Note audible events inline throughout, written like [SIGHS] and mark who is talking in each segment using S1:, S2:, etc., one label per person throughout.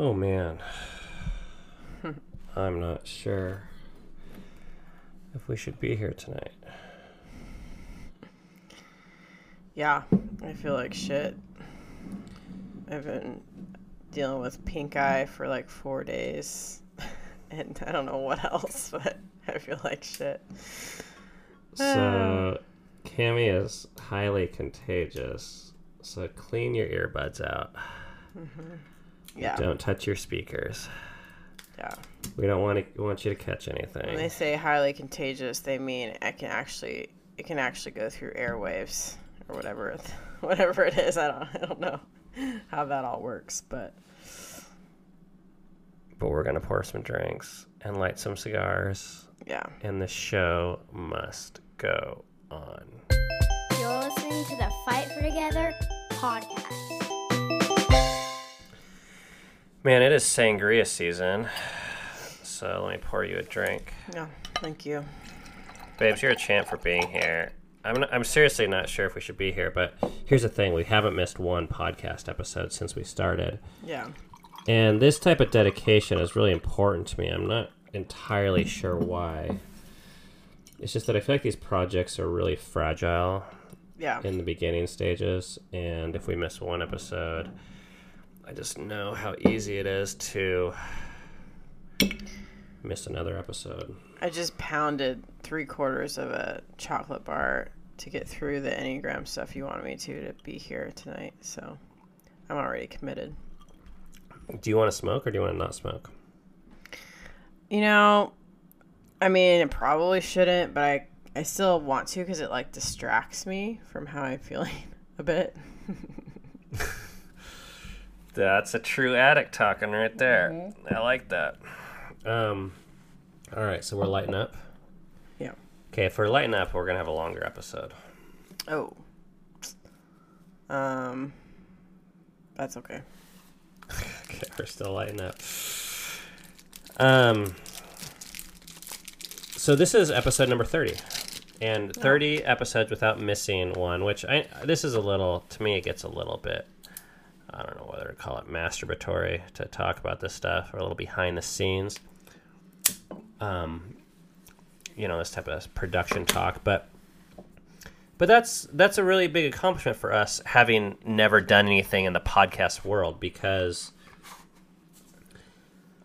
S1: Oh man. [SIGHS] I'm not sure if we should be here tonight.
S2: Yeah, I feel like shit. I've been dealing with pink eye for like four days, [LAUGHS] and I don't know what else, [LAUGHS] but I feel like shit.
S1: So, [SIGHS] Cami is highly contagious. So, clean your earbuds out. Mm-hmm.
S2: Yeah,
S1: Don't touch your speakers.
S2: yeah.
S1: We don't want to want you to catch anything.
S2: When they say highly contagious, they mean it can actually it can actually go through airwaves or whatever it, [LAUGHS] whatever it is. I don't I don't know how that all works, but
S1: But we're gonna pour some drinks and light some cigars,
S2: yeah.
S1: and the show must go on.
S3: You're listening to the Fight for Together podcast.
S1: Man, it is sangria season. So let me pour you a drink.
S2: Yeah, thank you.
S1: Babes, you're a champ for being here. I'm, I'm seriously not sure if we should be here, but here's the thing we haven't missed one podcast episode since we started.
S2: Yeah.
S1: And this type of dedication is really important to me. I'm not entirely sure why. It's just that I feel like these projects are really fragile
S2: Yeah.
S1: in the beginning stages. And if we miss one episode, I just know how easy it is to miss another episode.
S2: I just pounded three quarters of a chocolate bar to get through the Enneagram stuff you wanted me to to be here tonight. So I'm already committed.
S1: Do you want to smoke or do you want to not smoke?
S2: You know, I mean, it probably shouldn't, but I I still want to because it like distracts me from how I'm feeling [LAUGHS] a bit. [LAUGHS]
S1: That's a true addict talking right there. I like that. Um, all right, so we're lighting up.
S2: Yeah.
S1: Okay, if we're lighting up, we're gonna have a longer episode.
S2: Oh. Um. That's okay. [LAUGHS]
S1: Okay, we're still lighting up. Um, so this is episode number thirty, and thirty episodes without missing one. Which I this is a little to me it gets a little bit. I don't know whether to call it masturbatory to talk about this stuff or a little behind the scenes. Um, you know this type of production talk, but but that's that's a really big accomplishment for us having never done anything in the podcast world because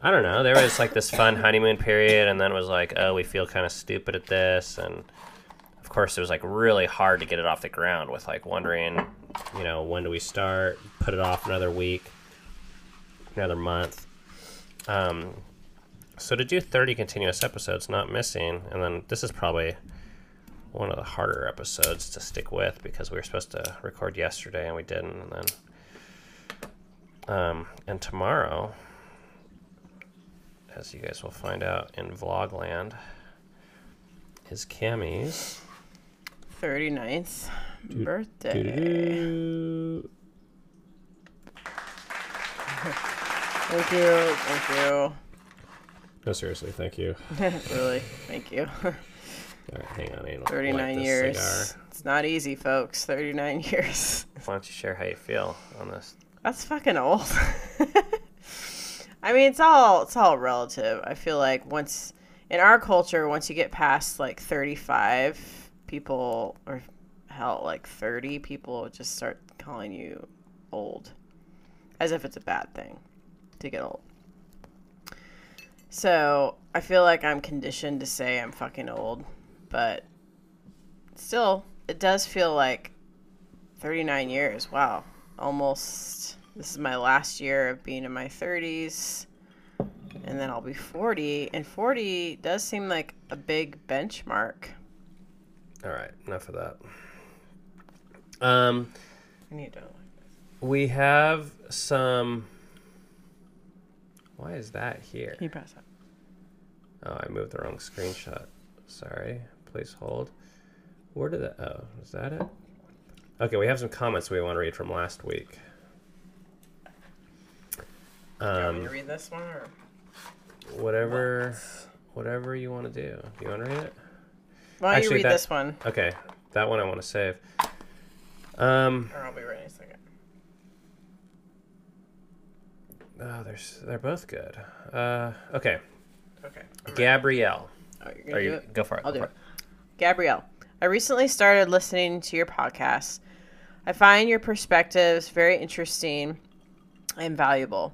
S1: I don't know, there was like this fun honeymoon period and then it was like, oh, we feel kind of stupid at this and course it was like really hard to get it off the ground with like wondering, you know, when do we start, put it off another week, another month. Um so to do 30 continuous episodes not missing and then this is probably one of the harder episodes to stick with because we were supposed to record yesterday and we didn't and then um, and tomorrow as you guys will find out in vlogland is Cammy's
S2: 39th birthday. [LAUGHS] Thank you. Thank you.
S1: no seriously thank you
S2: you. [LAUGHS] really. Thank you. [LAUGHS]
S1: all right hang on I need light
S2: 39
S1: this
S2: years.
S1: cigar.
S2: It's not easy, folks. 39 years.
S1: why don't you share how you feel on this
S2: That's fucking old. I mean, it's all it's all relative. I feel like once in our culture, once you get past like 35, people or hell like 30, people just start calling you old as if it's a bad thing to get old. So, I feel like I'm conditioned to say I'm fucking old, but still, it does feel like 39 years. Wow. Almost. This is my last year of being in my 30s. And then I'll be 40. And 40 does seem like a big benchmark.
S1: All right enough of that um
S2: I need to.
S1: we have some why is that here
S2: Can you pass that?
S1: Oh, I moved the wrong screenshot. Sorry. Please hold. Where did that? Oh, is that it? Okay, we have some comments we want to read from last week.
S2: Do you want me
S1: Um,
S2: to read this one? Or?
S1: whatever, whatever you want to do. Do you want to read it?
S2: Why don't
S1: Actually,
S2: you read
S1: that-
S2: this one?
S1: Okay, that one I want to save. Um,
S2: Or I'll be ready in a second.
S1: Oh, they're they're both good. Uh, okay,
S2: Okay.
S1: Gabrielle,
S2: Oh, you're gonna
S1: are
S2: do
S1: you
S2: it?
S1: go for it?
S2: I'll
S1: go
S2: do
S1: for
S2: it. Gabrielle, I recently started listening to your podcast. I find your perspectives very interesting and valuable.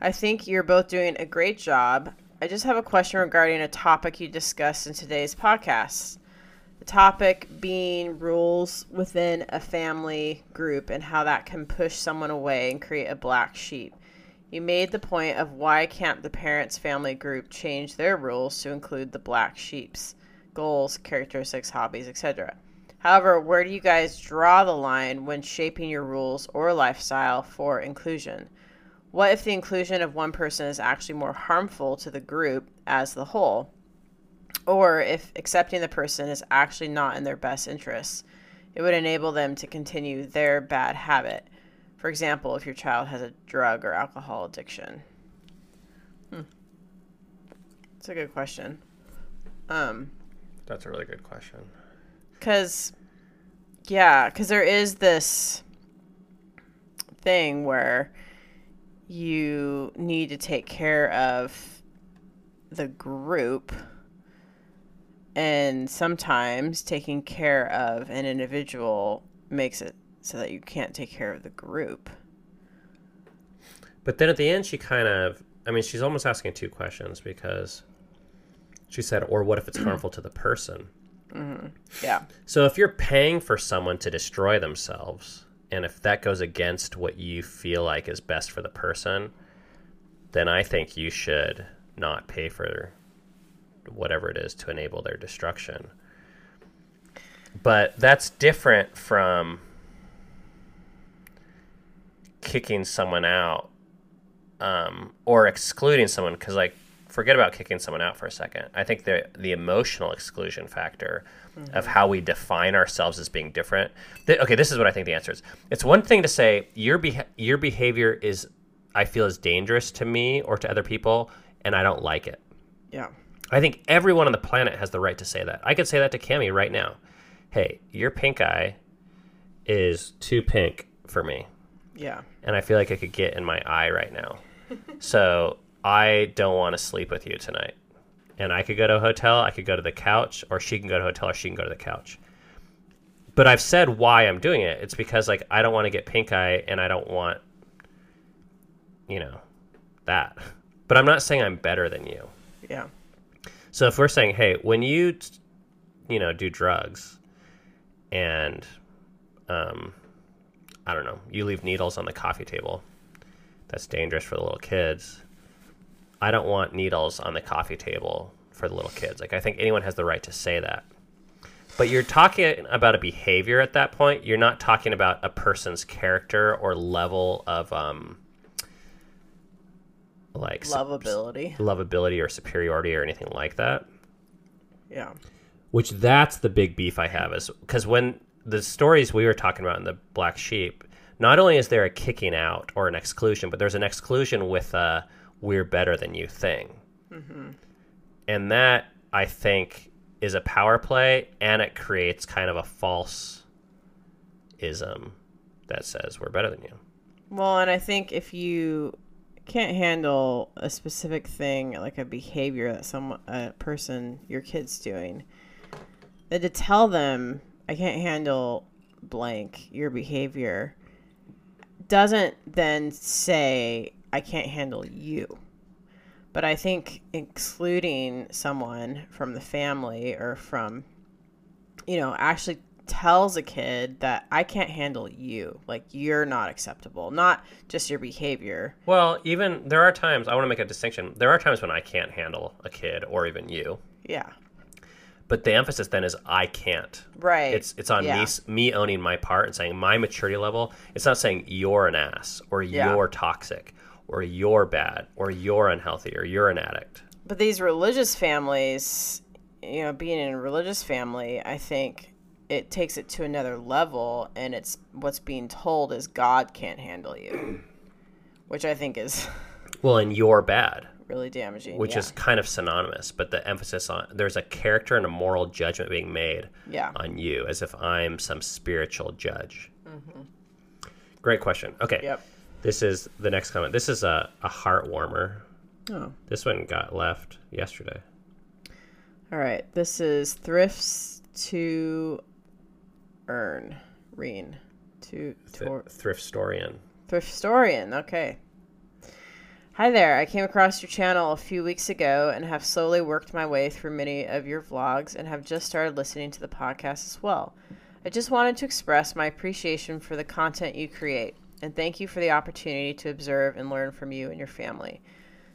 S2: I think you're both doing a great job. I just have a question regarding a topic you discussed in today's podcast. The topic being rules within a family group and how that can push someone away and create a black sheep. You made the point of why can't the parents' family group change their rules to include the black sheeps, goals, characteristics, hobbies, etc. However, where do you guys draw the line when shaping your rules or lifestyle for inclusion? What if the inclusion of one person is actually more harmful to the group as the whole? Or if accepting the person is actually not in their best interests, it would enable them to continue their bad habit. For example, if your child has a drug or alcohol addiction. Hmm. It's a good question. Um,
S1: That's a really good question.
S2: Cause, yeah, cause there is this thing where you need to take care of the group, and sometimes taking care of an individual makes it so that you can't take care of the group.
S1: But then at the end, she kind of, I mean, she's almost asking two questions because she said, or what if it's harmful to the person? Mm-hmm.
S2: Yeah.
S1: So if you're paying for someone to destroy themselves, and if that goes against what you feel like is best for the person, then I think you should not pay for whatever it is to enable their destruction. But that's different from kicking someone out um, or excluding someone because like forget about kicking someone out for a second i think the the emotional exclusion factor of how we define ourselves as being different th- okay this is what i think the answer is it's one thing to say your beha- your behavior is i feel is dangerous to me or to other people and i don't like it
S2: Yeah.
S1: I think everyone on the planet has the right to say that. I could say that to Cami right now. Hey, your pink eye is too pink for me,
S2: Yeah.
S1: and I feel like it could get in my eye right now. [LAUGHS] so I don't want to sleep with you tonight. And I could go to a hotel, I could go to the couch, or she can go to a hotel, or she can go to the couch. But I've said why I'm doing it. It's because like I don't want to get pink eye, and I don't want, you know, that. But I'm not saying I'm better than you.
S2: Yeah.
S1: So if we're saying, hey, when you, you know, do drugs, and, um, I don't know, you leave needles on the coffee table, that's dangerous for the little kids. I don't want needles on the coffee table for the little kids. Like I think anyone has the right to say that. But you're talking about a behavior at that point. You're not talking about a person's character or level of, um, like
S2: Lovability.
S1: lovability or superiority or anything like that.
S2: Yeah.
S1: Which that's the big beef I have is because when the stories we were talking about in the Black Sheep, not only is there a kicking out or an exclusion, but there's an exclusion with a "we're better than you" thing, mm-hmm. and that I think is a power play, and it creates kind of a false ism that says we're better than you.
S2: Well, and I think if you can't handle a specific thing, like a behavior that some a person, your kid's doing, then to tell them, I can't handle blank your behavior, doesn't then say I can't handle you. But I think excluding someone from the family or from, you know, actually tells a kid that I can't handle you. Like, you're not acceptable, not just your behavior.
S1: Well, even there are times I want to make a distinction. There are times when I can't handle a kid or even you,
S2: Yeah.
S1: but the emphasis then is I can't.
S2: Right.
S1: It's it's on me
S2: Yeah.
S1: s- me owning my part and saying my maturity level. It's not saying you're an ass or
S2: Yeah.
S1: you're toxic or you're bad or you're unhealthy or you're an addict.
S2: But these religious families, you know, being in a religious family, I think it takes it to another level and it's what's being told is God can't handle you. [CLEARS THROAT] Which I think is [LAUGHS]
S1: Well, and you're bad,
S2: really damaging.
S1: which
S2: yeah.
S1: is kind of synonymous, but the emphasis on there's a character and a moral judgment being made
S2: Yeah.
S1: on you as if I'm some spiritual judge. Mm-hmm. Great question. Okay.
S2: Yep.
S1: This is the next comment. This is a, a heart warmer.
S2: Oh.
S1: This one got left yesterday.
S2: All right. This is thrifts to earn. Reen. To,
S1: Th-
S2: to
S1: Thrift Storian.
S2: Thriftstorian. Okay. Hi there. I came across your channel a few weeks ago and have slowly worked my way through many of your vlogs and have just started listening to the podcast as well. I just wanted to express my appreciation for the content you create and thank you for the opportunity to observe and learn from you and your family.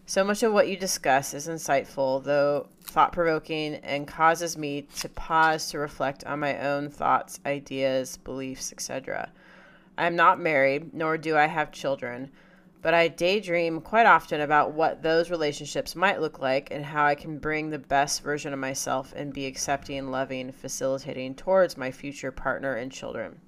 S2: So much of what you discuss is insightful, though thought provoking, and causes me to pause to reflect on my own thoughts, ideas, beliefs, etc. I am not married, nor do I have children, but I daydream quite often about what those relationships might look like and how I can bring the best version of myself and be accepting, loving, facilitating towards my future partner and children.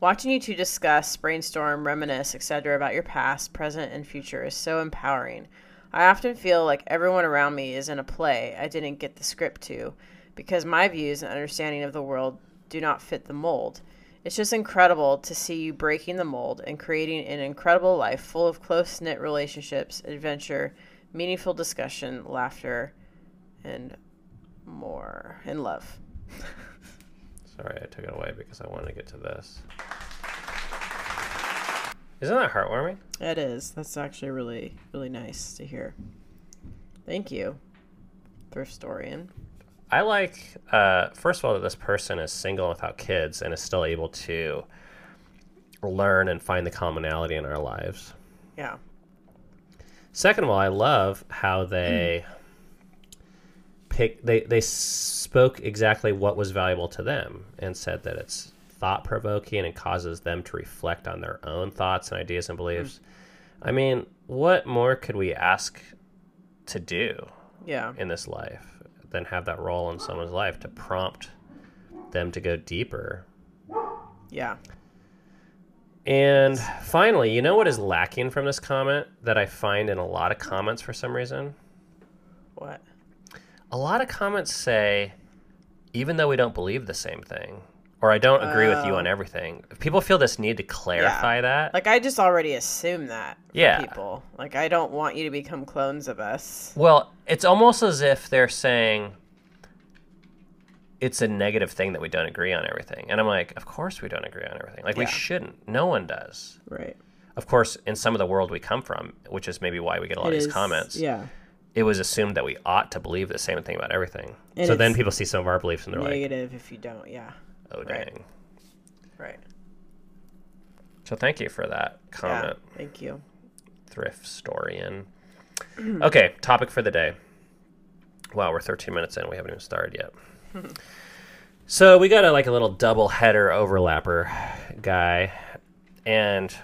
S2: Watching you two discuss, brainstorm, reminisce, etc. about your past, present, and future is so empowering. I often feel like everyone around me is in a play I didn't get the script to because my views and understanding of the world do not fit the mold. It's just incredible to see you breaking the mold and creating an incredible life full of close knit relationships, adventure, meaningful discussion, laughter, and more, and love. [LAUGHS]
S1: Sorry, I took it away because I wanted to get to this. Isn't that heartwarming?
S2: It is. That's actually really, really nice to hear. Thank you, Thriftstorian.
S1: I like, uh, first of all, that this person is single without kids and is still able to learn and find the commonality in our lives.
S2: Yeah.
S1: Second of all, I love how they [CLEARS THROAT] pick they they spoke exactly what was valuable to them and said that it's thought provoking and causes them to reflect on their own thoughts and ideas and hmm. beliefs. I mean, what more could we ask to do
S2: Yeah.
S1: in this life than have that role in someone's life to prompt them to go deeper?
S2: Yeah.
S1: And finally, you know what is lacking from this comment that I find in a lot of comments for some reason?
S2: What?
S1: A lot of comments say, even though we don't believe the same thing, or I don't agree with you
S2: Oh.
S1: on everything, people feel this need to clarify that.
S2: Like I just already assume that.
S1: Yeah.
S2: People. Like I don't want you to become clones of us.
S1: well, it's almost as if they're saying it's a negative thing that we don't agree on everything. And I'm like, of course we don't agree on everything. Like we shouldn't. No one does.
S2: Right.
S1: Of course, in some of the world we come from, which is maybe why we get a lot of these comments,
S2: Yeah.
S1: It was assumed that we ought to believe the same thing about everything.
S2: And
S1: so then people see some of our beliefs and they're like,
S2: Negative if you don't. Yeah.
S1: oh,
S2: Right.
S1: dang.
S2: Right.
S1: So thank you for that
S2: Yeah.
S1: comment.
S2: Thank you.
S1: thrift storian. [CLEARS THROAT] okay, topic for the day. Wow, we're 13 minutes in. We haven't even started yet. [LAUGHS] so we got a like a little double header overlapper guy, and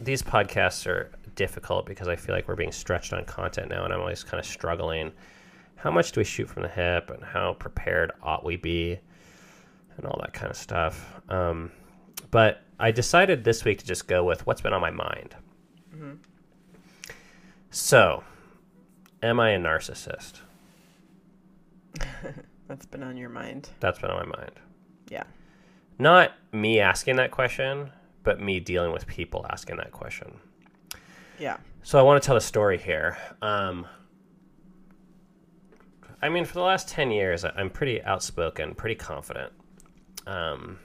S1: these podcasts are difficult because I feel like we're being stretched on content now, and I'm always kind of struggling. How much do we shoot from the hip, and how prepared ought we be, and all that kind of stuff. Um, but I decided this week to just go with what's been on my mind. So, am I a narcissist? [LAUGHS]
S2: That's been on your mind.
S1: That's been on my mind.
S2: Yeah.
S1: Not me asking that question, but me dealing with people asking that question.
S2: Yeah.
S1: So I want to tell a story here. Um, I mean, for the last 10 years, I'm pretty outspoken, pretty confident, um,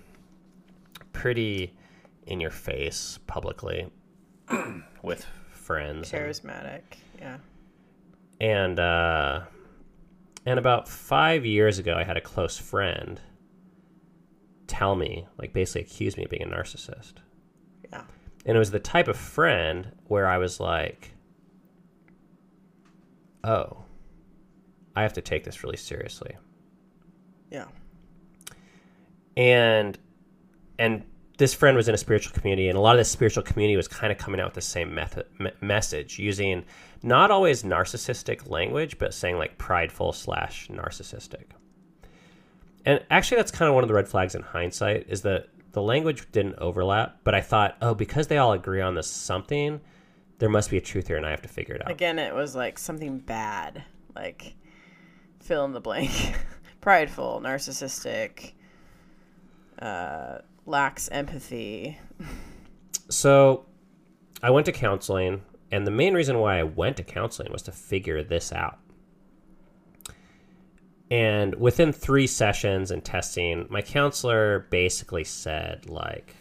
S1: pretty in your face publicly [CLEARS THROAT] with friends. and-
S2: Charismatic. Yeah.
S1: and uh, and about five years ago, I had a close friend tell me, like, basically accuse me of being a narcissist.
S2: Yeah.
S1: And it was the type of friend where I was like, oh, I have to take this really seriously.
S2: Yeah.
S1: and and this friend was in a spiritual community and a lot of this spiritual community was kind of coming out with the same method me- message using not always narcissistic language but saying like prideful slash narcissistic and actually that's kind of one of the red flags in hindsight is that the language didn't overlap but i thought oh because they all agree on this something there must be a truth here and i have to figure it out
S2: Again, it was like something bad. Like fill in the blank. [LAUGHS] Prideful, narcissistic, uh, lacks empathy.
S1: So I went to counseling, and the main reason why I went to counseling was to figure this out. And within three sessions and testing, my counselor basically said, like,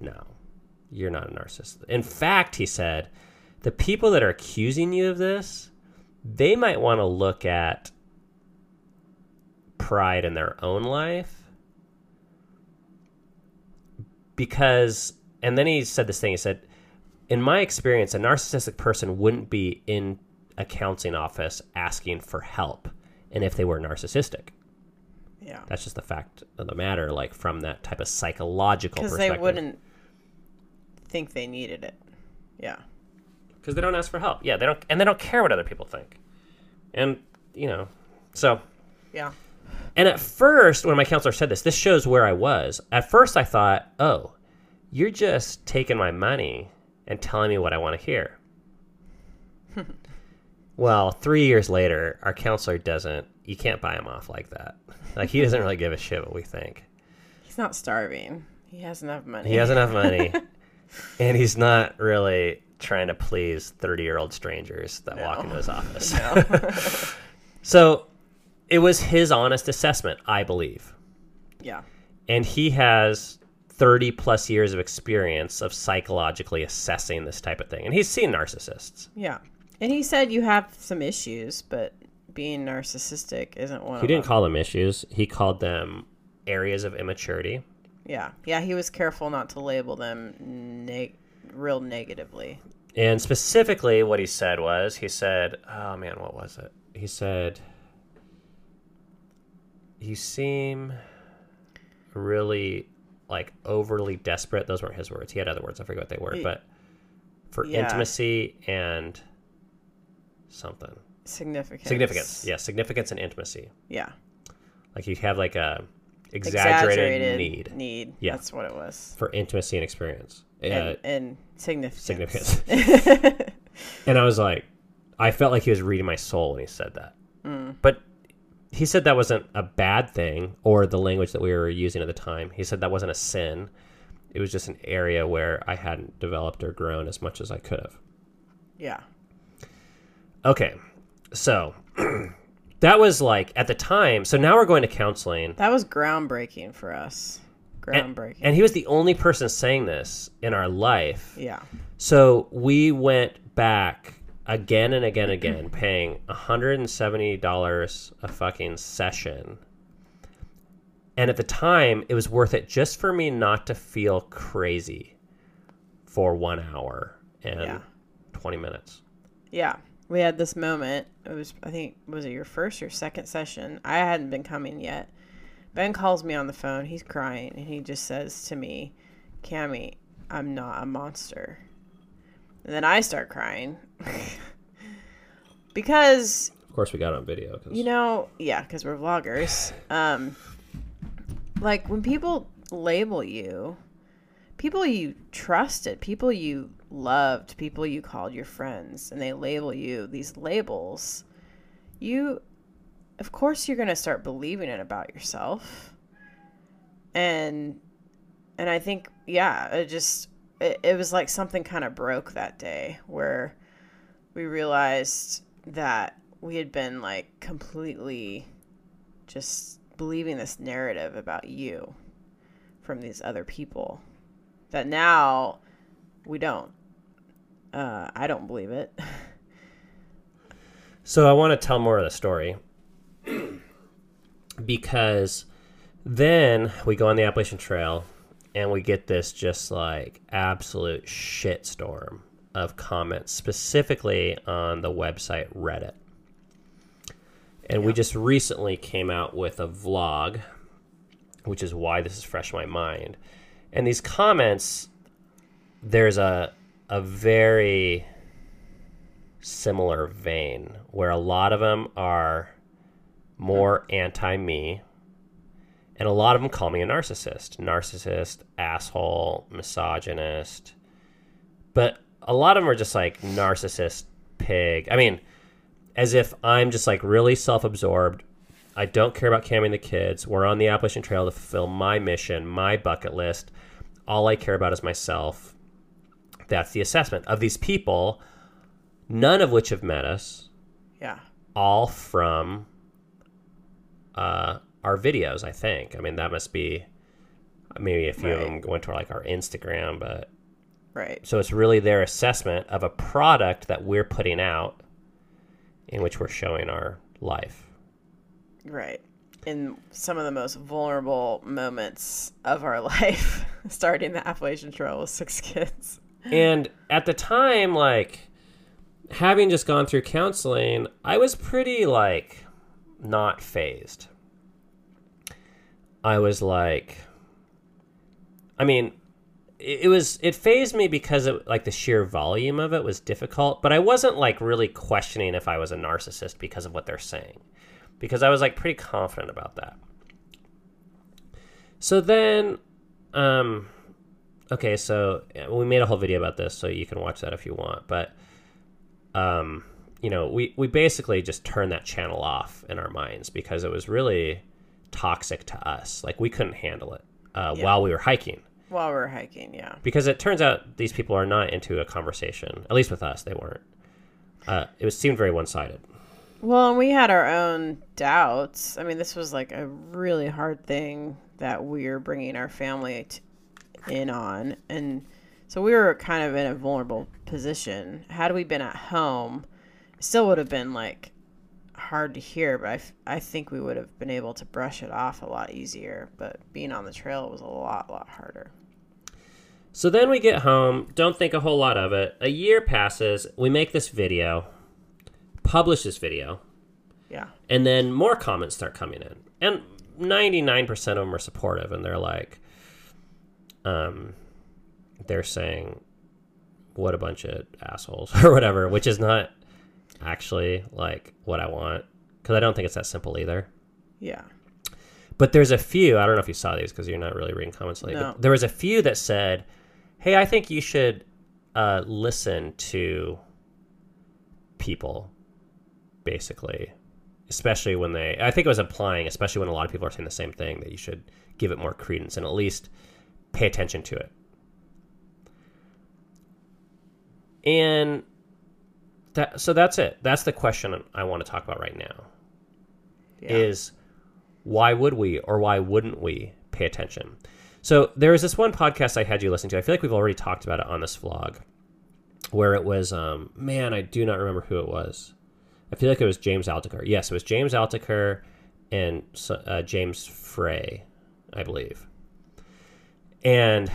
S1: no, you're not a narcissist. In fact, he said, the people that are accusing you of this, they might want to look at pride in their own life because and then he said this thing he said in my experience a narcissistic person wouldn't be in a counseling office asking for help and if they were narcissistic
S2: Yeah.
S1: that's just the fact of the matter like from that type of psychological
S2: Because
S1: perspective
S2: they wouldn't think they needed it. Yeah.
S1: because they don't ask for help yeah they don't and they don't care what other people think and you know so
S2: Yeah.
S1: And at first, when my counselor said this, this shows where I was. At first, I thought, oh, you're just taking my money and telling me what I want to hear. Well, three years later, our counselor doesn't, you can't buy him off like that. Like, he doesn't really give a shit what we think.
S2: He's not starving. He has enough money.
S1: He has enough money, [LAUGHS] and he's not really trying to please 30 year old strangers that walk into his office. [LAUGHS] [LAUGHS] so it was his honest assessment, I believe.
S2: Yeah.
S1: and he has 30 plus years of experience of psychologically assessing this type of thing and he's seen narcissists
S2: Yeah. And he said you have some issues, but being narcissistic isn't one
S1: he didn't
S2: them.
S1: call them issues he called them areas of immaturity
S2: yeah. Yeah, he was careful not to label them neg- real negatively.
S1: and specifically what he said was he said oh man what was it he said you seem really like overly desperate those weren't his words he had other words i forget what they were but for
S2: Yeah.
S1: intimacy and something
S2: Significance.
S1: significance yeah significance and intimacy
S2: Yeah.
S1: like you have like a exaggerated, need
S2: Need.
S1: Yeah.
S2: That's what it was.
S1: for intimacy and experience uh,
S2: And, and significance.
S1: significance [LAUGHS] [LAUGHS] and i was like i felt like he was reading my soul when he said that
S2: Mm.
S1: but he said that wasn't a bad thing or the language that we were using at the time he said that wasn't a sin it was just an area where i hadn't developed or grown as much as i could have
S2: yeah.
S1: Okay so [CLEARS THROAT] that was like at the time so now we're going to counseling
S2: That was groundbreaking for us.
S1: and,
S2: Groundbreaking.
S1: and he was the only person saying this in our life
S2: yeah.
S1: So we went back again and again and again, [CLEARS THROAT] paying $170 a fucking session. And at the time, it was worth it just for me not to feel crazy for one hour and
S2: Yeah.
S1: 20 minutes.
S2: Yeah. We had this moment. It was, I think, was it your first or second session? I hadn't been coming yet. Ben calls me on the phone. He's crying, and he just says to me, Cammy, I'm not a monster. And then I start crying. [LAUGHS] because
S1: Of course, we got it on video. 'cause-
S2: You know, yeah, because we're vloggers. Um, like when people label you, people you trusted, people you loved, people you called your friends, and they label you these labels, you, of course, you're gonna start believing it about yourself. And, and I think, yeah, it just, it, it was like something kind of broke that day where we realized that we had been like completely just believing this narrative about you from these other people that now we don't uh, i don't believe it
S1: So I want to tell more of the story [CLEARS THROAT] because then we go on the Appalachian Trail and we get this just like absolute shitstorm of comments, specifically on the website Reddit. And we just recently came out with a vlog, which is why this is fresh in my mind. And these comments, there's a a very similar vein where a lot of them are more anti me and a lot of them call me a narcissist. Narcissist asshole misogynist. But a lot of them are just like narcissist pig. I mean as if i'm just like really self-absorbed. I don't care about camming the kids. We're on the appalachian trail to fulfill my mission my bucket list. All i care about is myself that's the assessment of these people, none of which have met us,
S2: Yeah.
S1: all from uh, our videos. I think. I mean, that must be maybe a few of them went to like our Instagram, but
S2: Right.
S1: so it's really their assessment of a product that we're putting out, in which we're showing our life.
S2: Right. In some of the most vulnerable moments of our [LAUGHS] life, starting the Appalachian Trail with six kids.
S1: And at the time, like having just gone through counseling, I was pretty like not phased. I was like, I mean, it, was it phased me because it, like the sheer volume of it was difficult, but I wasn't like really questioning if I was a narcissist because of what they're saying, because I was like pretty confident about that. So then, um, okay, so we made a whole video about this, so you can watch that if you want. But, um, you know, we we basically just turned that channel off in our minds because it was really toxic to us. Like we couldn't handle it uh,
S2: Yeah.
S1: while we were hiking
S2: While we we're hiking, yeah.
S1: because it turns out these people are not into a conversation. At least with us, they weren't. Uh, it was seemed very one sided.
S2: Well, and we had our own doubts. I mean, this was like a really hard thing that we're bringing our family t- in on. And so we were kind of in a vulnerable position. Had we been at home, it still would have been like hard to hear, but I, f- I think we would have been able to brush it off a lot easier. But being on the trail was a lot, lot harder.
S1: So then we get home, don't think a whole lot of it. A year passes, we make this video, publish this video,
S2: Yeah.
S1: and then more comments start coming in. And 99% of them are supportive and they're like um they're saying what a bunch of assholes [LAUGHS] or whatever, which is not actually like what I want cuz I don't think it's that simple either.
S2: Yeah.
S1: But there's a few, I don't know if you saw these because you're not really reading comments lately.
S2: No.
S1: But there was a few that said, "Hey, I think you should uh, listen to people, basically, especially when they." I think it was applying, especially when a lot of people are saying the same thing, that you should give it more credence and at least pay attention to it. And that, so that's it. That's the question I want to talk about right now
S2: Yeah.
S1: is why would we or why wouldn't we pay attention? So there was this one podcast I had you listen to. I feel like we've already talked about it on this vlog, where it was, um, man, I do not remember who it was. I feel like it was James Altucher. Yes, it was James Altucher and uh, James Frey, I believe. And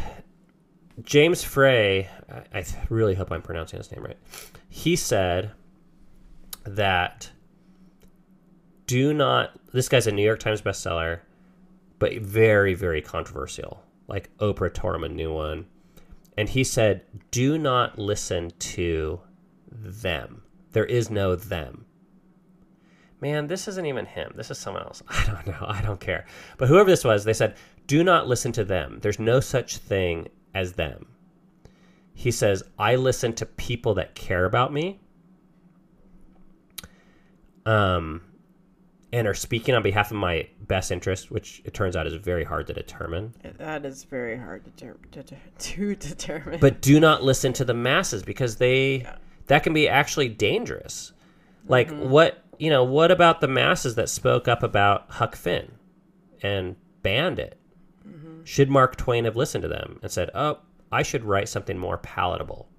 S1: James Frey, I, really hope I'm pronouncing his name right. He said that do not this guy's a new york times bestseller but very very controversial. Like oprah tore him a new one. And he said do not listen to them. There is no them. Man this isn't even him. This is someone else. [LAUGHS] I don't know. I don't care. But whoever this was they said do not listen to them there's no such thing as them he says i listen to people that care about me um and are speaking on behalf of my best interest, which it turns out is very hard to determine.
S2: That is very hard to, ter- to, [LAUGHS] to determine.
S1: But do not listen to the masses because they that can be actually dangerous. Like what you know, what about the masses that spoke up about Huck Finn and banned it? Should Mark Twain have listened to them and said, "Oh, I should write something more palatable"?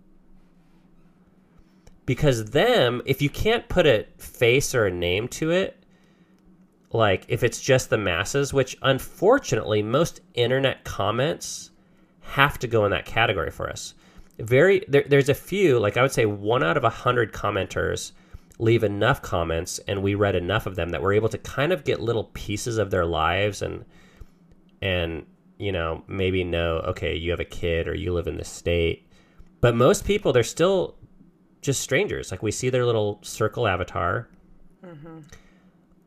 S1: Because them, if you can't put a face or a name to it, like if it's just the masses, which unfortunately most internet comments have to go in that category for us. Very there, there's a few, like I would say one out of a hundred commenters leave enough comments and we read enough of them that we're able to kind of get little pieces of their lives and and you know maybe know okay you have a kid or you live in the state but most people they're still just strangers like we see their little circle avatar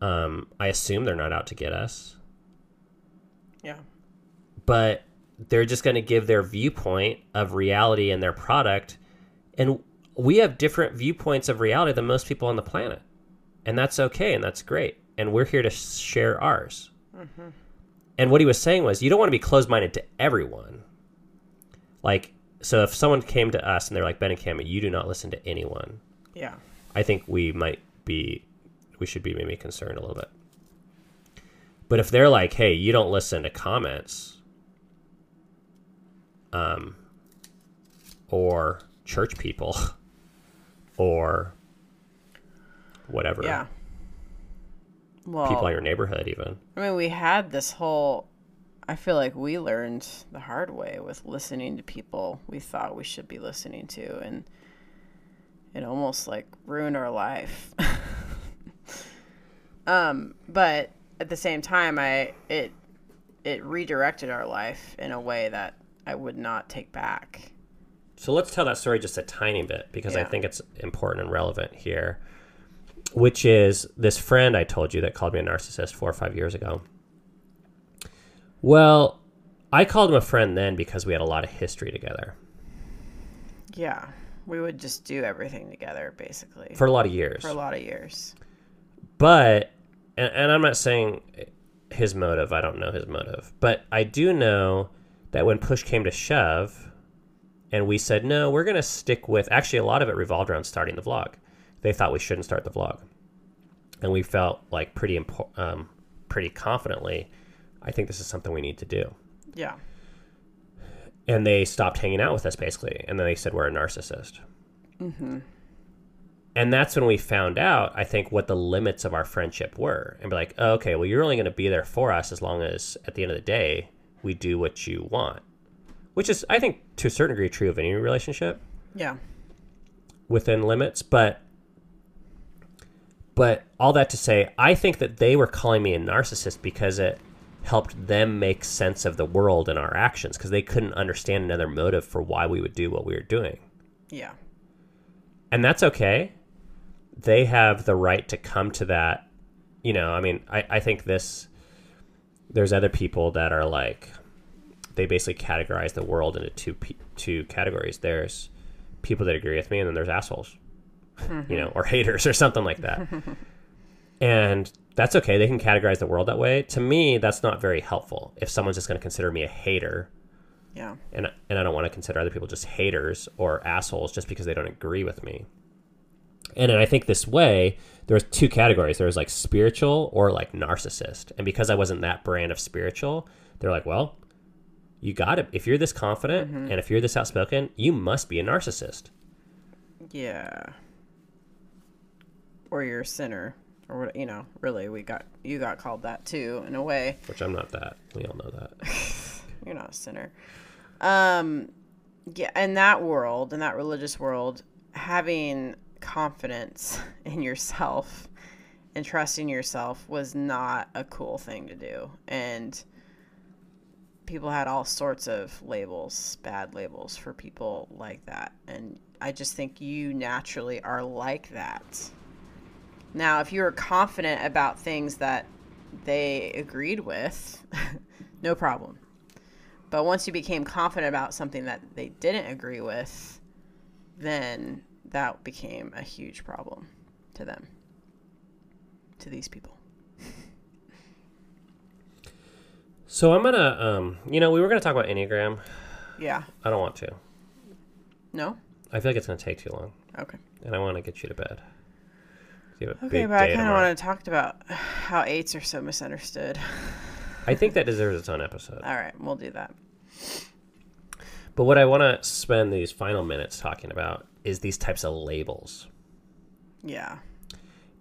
S1: um, I assume they're not out to get us,
S2: yeah.
S1: but they're just going to give their viewpoint of reality and their product. And we have different viewpoints of reality than most people on the planet. And that's okay and that's great. And we're here to share ours. And what he was saying was, you don't want to be closed minded to everyone. Like, so if someone came to us and they're like Ben and Cam, you do not listen to anyone.
S2: Yeah.
S1: I think we might be, we should be maybe concerned a little bit. But if they're like, hey, you don't listen to comments, um, or church people, [LAUGHS] or whatever,
S2: Yeah. Well,
S1: people in your neighborhood, even.
S2: I mean, we had this whole. I feel like we learned the hard way with listening to people we thought we should be listening to, and it almost like ruined our life. [LAUGHS] um, but at the same time, I it it redirected our life in a way that I would not take back.
S1: So let's tell that story just a tiny bit because I think it's important and relevant here. Which is this friend I told you that called me a narcissist four or five years ago. Well, I called him a friend then because we had a lot of history together
S2: Yeah, we would just do everything together, basically,
S1: for a lot of years.
S2: for a lot of years.
S1: But, and, and I'm not saying his motive, I don't know his motive, but I do know that when push came to shove, and we said, no, we're going to stick with, actually, a lot of it revolved around starting the vlog. They thought we shouldn't start the vlog. And we felt like pretty, impo- um, pretty confidently, I think this is something we need to do.
S2: Yeah,
S1: And they stopped hanging out with us basically. And then they said we're a narcissist. Mm-hmm. And that's when we found out, I think, what the limits of our friendship were. And be like, oh, okay, well, you're only going to be there for us as long as at the end of the day, we do what you want. Which is, I think, to a certain degree, true of any relationship
S2: yeah,
S1: within limits. But, but all that to say, I think that they were calling me a narcissist because it helped them make sense of the world and our actions because they couldn't understand another motive for why we would do what we were doing.
S2: yeah,
S1: and that's okay. They have the right to come to that. You know, I mean, I, I think this, there's other people that are like, they basically categorize the world into two, two categories. There's people that agree with me, and then there's assholes, you know, or haters or something like that. [LAUGHS] and that's okay. They can categorize the world that way. To me, that's not very helpful. If someone's just going to consider me a hater,
S2: yeah,
S1: and and I don't want to consider other people just haters or assholes just because they don't agree with me. And then I think this way, there was two categories. There was like spiritual or like narcissist. And because I wasn't that brand of spiritual, they're like, well, you got it. If you're this confident mm-hmm. and if you're this outspoken, you must be a narcissist.
S2: yeah. Or you're a sinner, or what? You know, really, we got you got called that too in a way.
S1: Which I'm not that. We all know that. [LAUGHS]
S2: You're not a sinner. Um, yeah, in that world, in that religious world, having confidence [LAUGHS] in yourself and trusting yourself was not a cool thing to do. And people had all sorts of labels, bad labels for people like that. And I just think you naturally are like that. Now, if you were confident about things that they agreed with, [LAUGHS] no problem. But once you became confident about something that they didn't agree with, then that became a huge problem to them, to these people.
S1: So I'm gonna, um, you know, we were gonna talk about Enneagram.
S2: Yeah.
S1: I don't want to.
S2: No?
S1: I feel like it's gonna take too long,
S2: Okay.
S1: and I want to get you to bed.
S2: Okay, but I kind of want to talk about how eights are so misunderstood. [LAUGHS]
S1: I think that deserves its own episode.
S2: All right, we'll do that.
S1: But what I want to spend these final minutes talking about is these types of labels
S2: Yeah.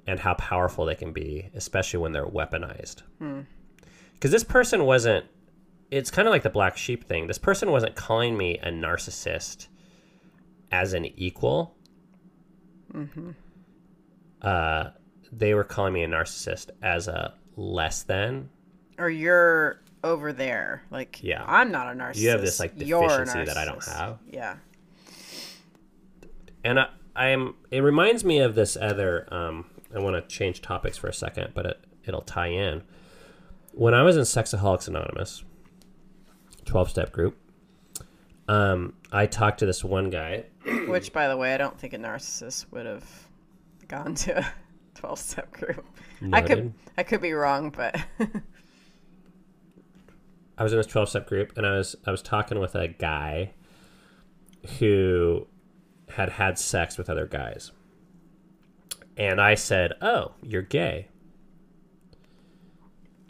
S1: and how powerful they can be, especially when they're weaponized. Hmm. Because this person wasn't, it's kind of like the black sheep thing. This person wasn't calling me a narcissist as an equal. Mm-hmm. Uh, they were calling me a narcissist as a less than.
S2: Or you're over there. Like,
S1: Yeah.
S2: I'm not a narcissist.
S1: You have this, like, deficiency that I don't have.
S2: Yeah.
S1: and I, I'm it reminds me of this other um I want to change topics for a second but it, it'll tie in when I was in Sexaholics Anonymous 12 step group um I talked to this one guy
S2: Which, by the way, I don't think a narcissist would have gone to a 12 step group. I could I could be wrong, but [LAUGHS]
S1: I was in a 12 step group and I was I was talking with a guy who had had sex with other guys. And I said, "Oh, you're gay."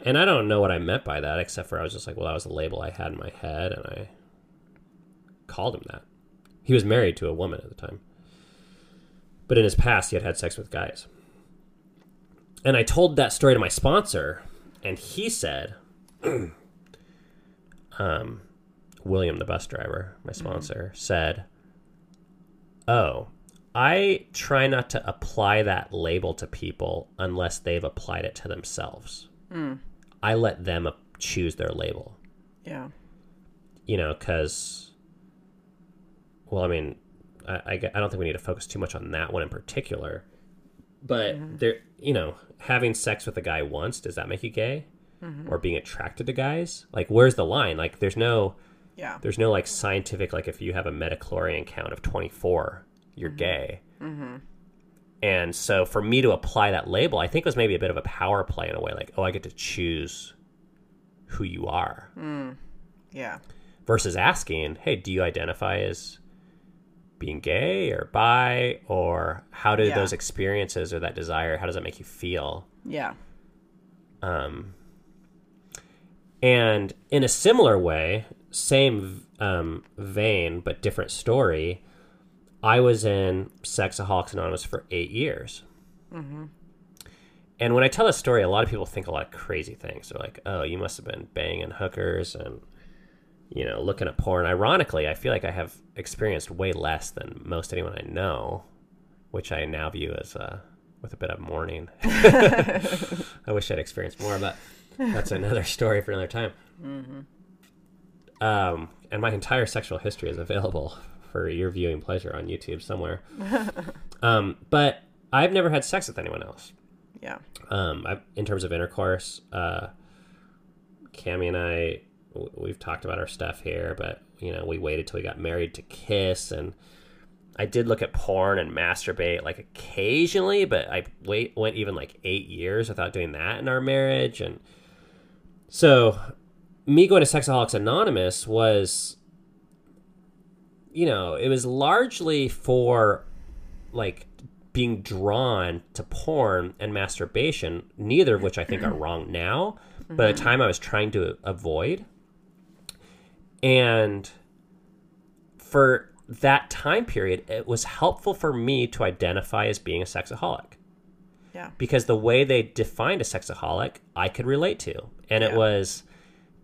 S1: And I don't know what I meant by that, except for I was just like, well, that was a label I had in my head, and I called him that. He was married to a woman at the time. But in his past, he had had sex with guys. And I told that story to my sponsor, and he said, [CLEARS THROAT] um, William, the bus driver, my sponsor, said, Oh, I try not to apply that label to people unless they've applied it to themselves. I let them choose their label,
S2: Yeah.
S1: you know, because, well, I mean, I, I, I don't think we need to focus too much on that one in particular. But there, you know, having sex with a guy once does that make you gay, mm-hmm. or being attracted to guys? Like, where's the line? Like, there's no,
S2: Yeah.
S1: there's no like scientific like if you have a midi-chlorian count of 24, you're mm-hmm. gay. Mm-hmm. And so for me to apply that label, I think was maybe a bit of a power play in a way, like, oh, I get to choose who you are mm.
S2: Yeah.
S1: versus asking, hey, do you identify as being gay or bi or how do
S2: Yeah.
S1: those experiences or that desire, how does that make you feel?
S2: Yeah.
S1: Um, and in a similar way, same um, vein but different story, I was in Sexaholics Anonymous for eight years. And when I tell this story, a lot of people think a lot of crazy things. They're like, "Oh, you must have been banging hookers and you know looking at porn." Ironically, I feel like I have experienced way less than most anyone I know, which I now view as uh, with a bit of mourning. [LAUGHS] [LAUGHS] I wish I'd experienced more, but that's another story for another time. Um, and my entire sexual history is available for your viewing pleasure on YouTube somewhere. [LAUGHS] um, but I've never had sex with anyone else.
S2: Yeah.
S1: Um, I, in terms of intercourse, uh, Cami and I, we've talked about our stuff here, but you know, we waited till we got married to kiss, and I did look at porn and masturbate like occasionally, but I wait went even like eight years without doing that in our marriage, and so me going to Sexaholics Anonymous was, you know, it was largely for like being drawn to porn and masturbation, neither of which I think are wrong now, but at the mm-hmm. time I was trying to avoid. And for that time period, it was helpful for me to identify as being a sexaholic
S2: Yeah.
S1: because the way they defined a sexaholic, I could relate to. And it was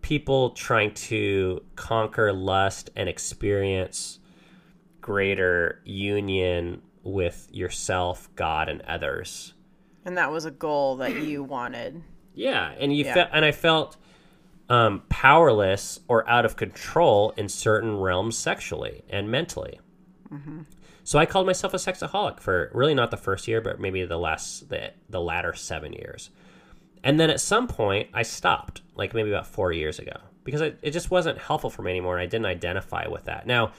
S1: people trying to conquer lust and experience greater union with yourself, God, and others.
S2: And that was a goal that you wanted.
S1: Yeah, and you
S2: Yeah.
S1: felt, and I felt um, powerless or out of control in certain realms sexually and mentally. So I called myself a sexaholic for really not the first year, but maybe the last the the latter seven years. And then at some point, I stopped, like maybe about four years ago, because it, it just wasn't helpful for me anymore, and I didn't identify with that. Now,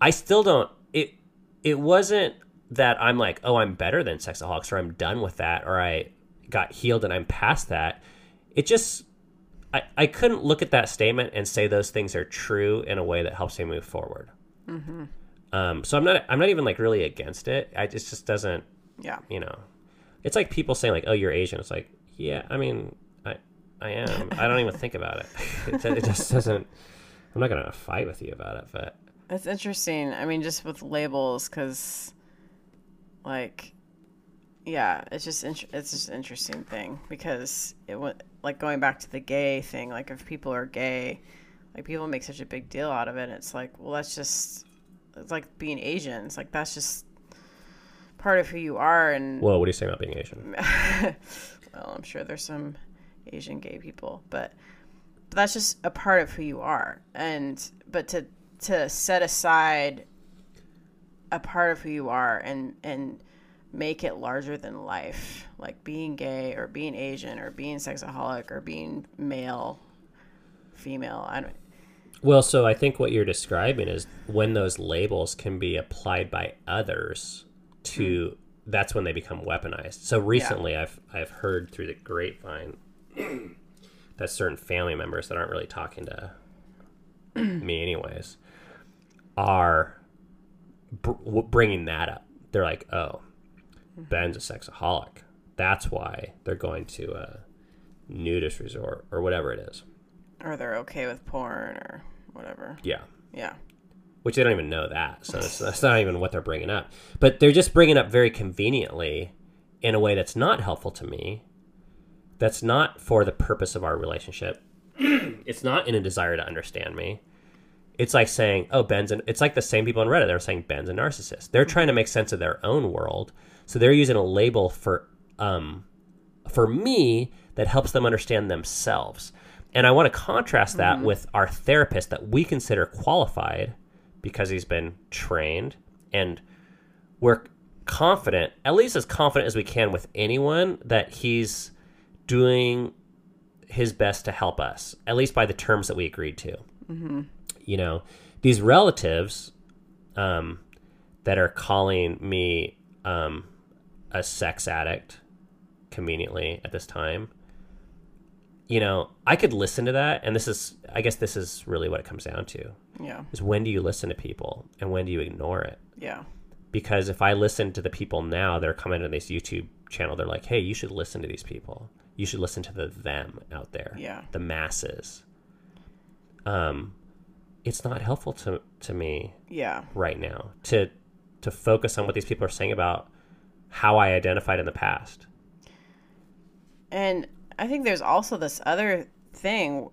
S1: I still don't. It it wasn't that I'm like, oh, I'm better than sexaholics, or I'm done with that, or I got healed and I'm past that. It just I, I couldn't look at that statement and say those things are true in a way that helps me move forward. Um, so I'm not I'm not even like really against it. I just just doesn't
S2: Yeah.
S1: you know. It's like people saying like, "Oh, you're Asian." It's like, yeah, I mean, I I am. I don't even think about it. [LAUGHS] It, it just doesn't. I'm not gonna fight with you about it, but
S2: It's interesting. I mean, just with labels, because, like, yeah, it's just int- it's just an interesting thing because it went like going back to the gay thing. Like, if people are gay, like people make such a big deal out of it. And it's like, well, that's just it's like being Asian. It's like that's just part of who you are. And
S1: well, what do you say about being Asian? [LAUGHS]
S2: well, I'm sure there's some Asian gay people, but, but that's just a part of who you are. And but to to set aside a part of who you are and and make it larger than life, like being gay or being Asian or being sexaholic or being male, female. I don't.
S1: Well, so I think what you're describing is when those labels can be applied by others to hmm. that's when they become weaponized. So recently I've I've heard through the grapevine [CLEARS THROAT] that certain family members that aren't really talking to [CLEARS THROAT] me anyways are br- bringing that up. They're like, oh, Ben's a sexaholic. That's why they're going to a nudist resort or whatever it is.
S2: Or they're okay with porn or whatever.
S1: Yeah.
S2: Yeah.
S1: Which they don't even know that. So it's, that's not even what they're bringing up. But they're just bringing up very conveniently in a way that's not helpful to me. That's not for the purpose of our relationship. [CLEARS THROAT] it's not in a desire to understand me. It's like saying, "Oh, Ben's," an, it's like the same people on Reddit. They're saying Ben's a narcissist. They're trying to make sense of their own world, so they're using a label for, um, for me that helps them understand themselves. And I want to contrast that with our therapist that we consider qualified because he's been trained and we're confident, at least as confident as we can with anyone, that he's doing his best to help us, at least by the terms that we agreed to. You know, these relatives um, that are calling me um, a sex addict conveniently at this time, you know, I could listen to that. And this is, I guess, this is really what it comes down to
S2: Yeah.
S1: is when do you listen to people and when do you ignore it?
S2: Yeah.
S1: because if I listen to the people now that are coming to this YouTube channel, they're like, "Hey, you should listen to these people. You should listen to the them out there,
S2: Yeah.
S1: the masses." Um, it's not helpful to to me
S2: Yeah.
S1: right now to to focus on what these people are saying about how I identified in the past.
S2: And I think there's also this other thing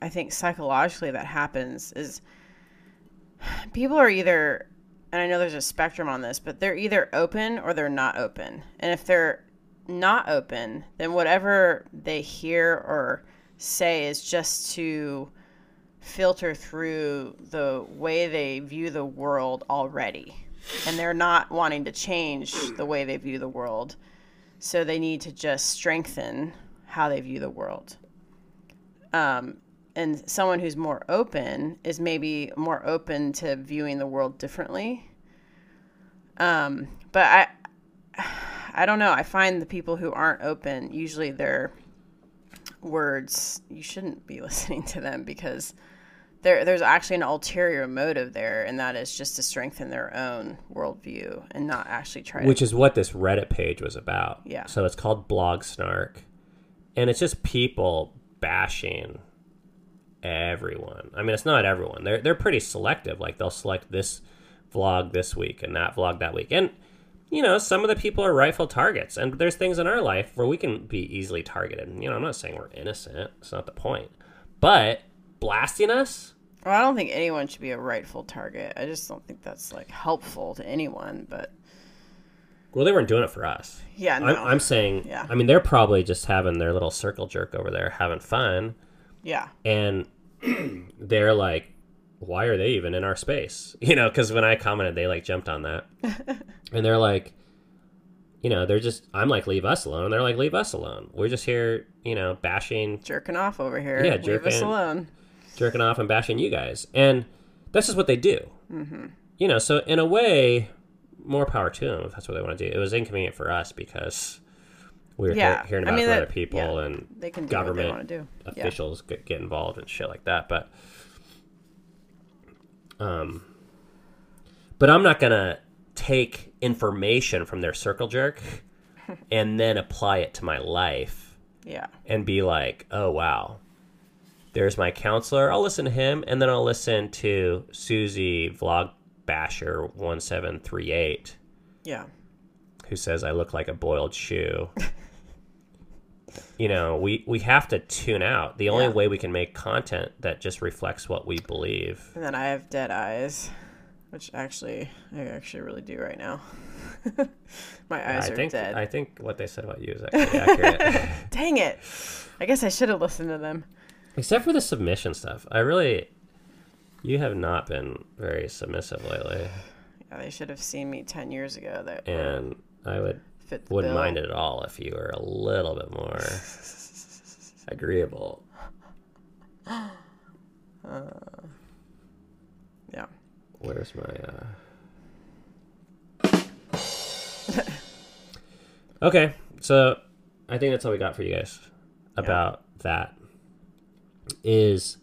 S2: I think psychologically that happens is people are either and I know there's a spectrum on this, but they're either open or they're not open. And if they're not open, then whatever they hear or say is just to filter through the way they view the world already. And they're not wanting to change the way they view the world. So they need to just strengthen how they view the world. Um, and someone who's more open is maybe more open to viewing the world differently. Um, but I, I don't know. I find the people who aren't open usually their words you shouldn't be [LAUGHS] listening to them because there there's actually an ulterior motive there, and that is just to strengthen their own worldview and not actually try to
S1: which is what this Reddit page was about.
S2: Yeah.
S1: So it's called Blog Snark, and it's just people bashing everyone. I mean, it's not everyone. They're they're pretty selective. Like they'll select this vlog this week and that vlog that week, and you know, some of the people are rightful targets. And there's things in our life where we can be easily targeted. You know, I'm not saying we're innocent. It's not the point. But blasting us,
S2: Well, I don't think anyone should be a rightful target. I just don't think that's like helpful to anyone. But
S1: well, they weren't doing it for us.
S2: yeah, no,
S1: I'm, I'm saying,
S2: Yeah.
S1: I mean, they're probably just having their little circle jerk over there, having fun.
S2: yeah,
S1: and [CLEARS THROAT] they're like why are they even in our space [LAUGHS] you know because when i commented they like jumped on that [LAUGHS] and they're like you know they're just i'm like leave us alone they're like leave us alone we're just here you know bashing
S2: jerking off over here.
S1: Yeah,
S2: Leave us alone.
S1: Jerking off and bashing you guys. And that's just what they do. Mm-hmm. you know so in a way more power to them if that's what they want to do. It was inconvenient for us because we were
S2: Yeah,
S1: hear- hearing
S2: I
S1: about
S2: mean,
S1: it
S2: that-
S1: other people
S2: yeah,
S1: and
S2: They can
S1: government
S2: they want to do. Yeah.
S1: officials get, get involved and shit like that but um but i'm not gonna take information from their circle jerk [LAUGHS] and then apply it to my life
S2: Yeah,
S1: and be like oh wow there's my counselor i'll listen to him and then i'll listen to susie vlog basher 1738
S2: yeah,
S1: who says I look like a boiled shoe. you know, we we have to tune out. The only
S2: Yeah.
S1: way we can make content that just reflects what we believe.
S2: and then I have dead eyes, which actually I actually really do right now. [LAUGHS] My eyes
S1: I
S2: are
S1: think
S2: dead.
S1: I think what they said about you is actually accurate. [LAUGHS]
S2: Dang it! I guess I should have listened to them.
S1: Except for the submission stuff. I really you have not been very submissive lately.
S2: Yeah, they should have seen me ten years ago. That
S1: And I would wouldn't
S2: bill.
S1: mind it at all if you were a little bit more [LAUGHS] agreeable.
S2: Yeah.
S1: Where's my uh [LAUGHS] Okay, so I think that's all we got for you guys about that. Is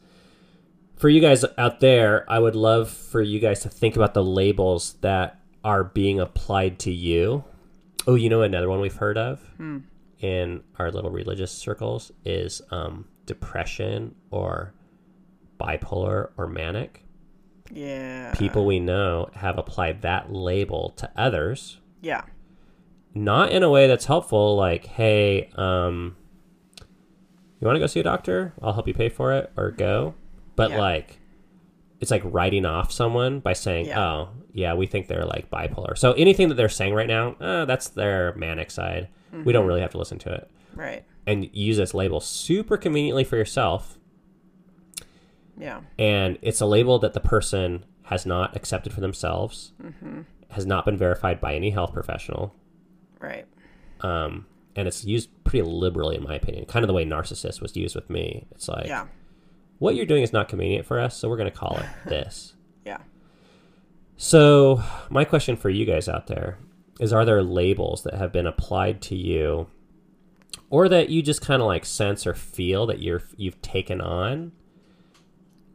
S1: for you guys out there, I would love for you guys to think about the labels that are being applied to you. Oh, you know another one we've heard of in our little religious circles is um, depression or bipolar or manic.
S2: Yeah.
S1: People we know have applied that label to others,
S2: Yeah.
S1: not in a way that's helpful, like, hey, um, you want to go see a doctor? I'll help you pay for it or go. But
S2: Yeah.
S1: like, it's like writing off someone by saying,
S2: Yeah.
S1: oh, yeah, we think they're like bipolar. So anything that they're saying right now, uh, that's their manic side. We
S2: Mm-hmm.
S1: don't really have to listen to it.
S2: Right.
S1: And use this label super conveniently for yourself.
S2: Yeah.
S1: And it's a label that the person has not accepted for themselves,
S2: Mm-hmm.
S1: has not been verified by any health professional.
S2: Right.
S1: um, and it's used pretty liberally in my opinion kind of the way narcissist was used with me it's like
S2: Yeah.
S1: what you're doing is not convenient for us so we're going to call it [LAUGHS] this
S2: Yeah.
S1: so my question for you guys out there is are there labels that have been applied to you or that you just kind of like sense or feel that you're you've taken on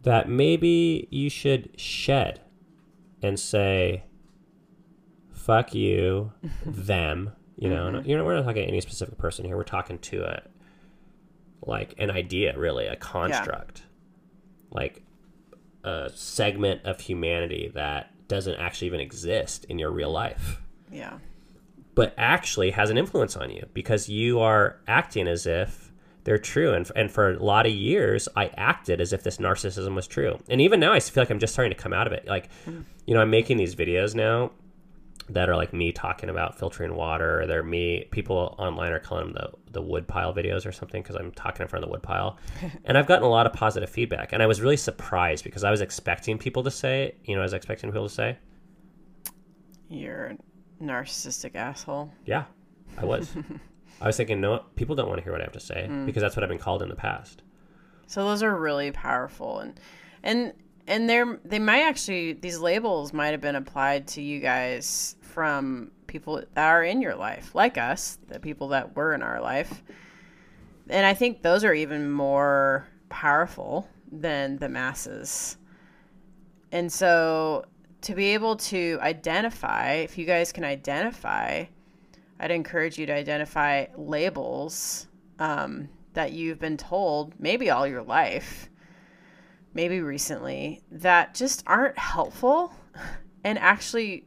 S1: that maybe you should shed and say fuck you [LAUGHS] them you know mm-hmm. you know we're not talking to any specific person here we're talking to a like an idea really a construct like a segment of humanity that doesn't actually even exist in your real life
S2: Yeah.
S1: but actually has an influence on you because you are acting as if they're true. And, and for a lot of years, I acted as if this narcissism was true. And even now, I feel like I'm just starting to come out of it. Like, mm. you know, I'm making these videos now that are like me talking about filtering water. Or they're me, people online are calling them the, the wood pile videos or something because I'm talking in front of the wood pile. [LAUGHS] and I've gotten a lot of positive feedback. And I was really surprised because I was expecting people to say, you know, I was expecting people to say,
S2: You're a narcissistic asshole.
S1: Yeah, I was. [LAUGHS] I was thinking, no, people don't want to hear what I have to say mm. because that's what I've been called in the past.
S2: So those are really powerful and and and they're they might actually these labels might have been applied to you guys from people that are in your life, like us, the people that were in our life. And I think those are even more powerful than the masses. And so to be able to identify, if you guys can identify, I'd encourage you to identify labels um, that you've been told, maybe all your life, maybe recently, that just aren't helpful [LAUGHS] and actually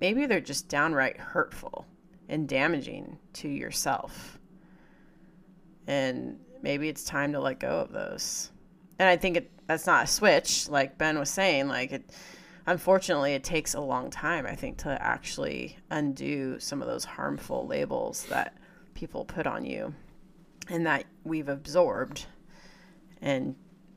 S2: maybe they're just downright hurtful and damaging to yourself. And maybe it's time to let go of those. And I think it, that's not a switch, like Ben was saying. Like it, unfortunately, it takes a long time. I think to actually undo some of those harmful labels that people put on you, and that we've absorbed, and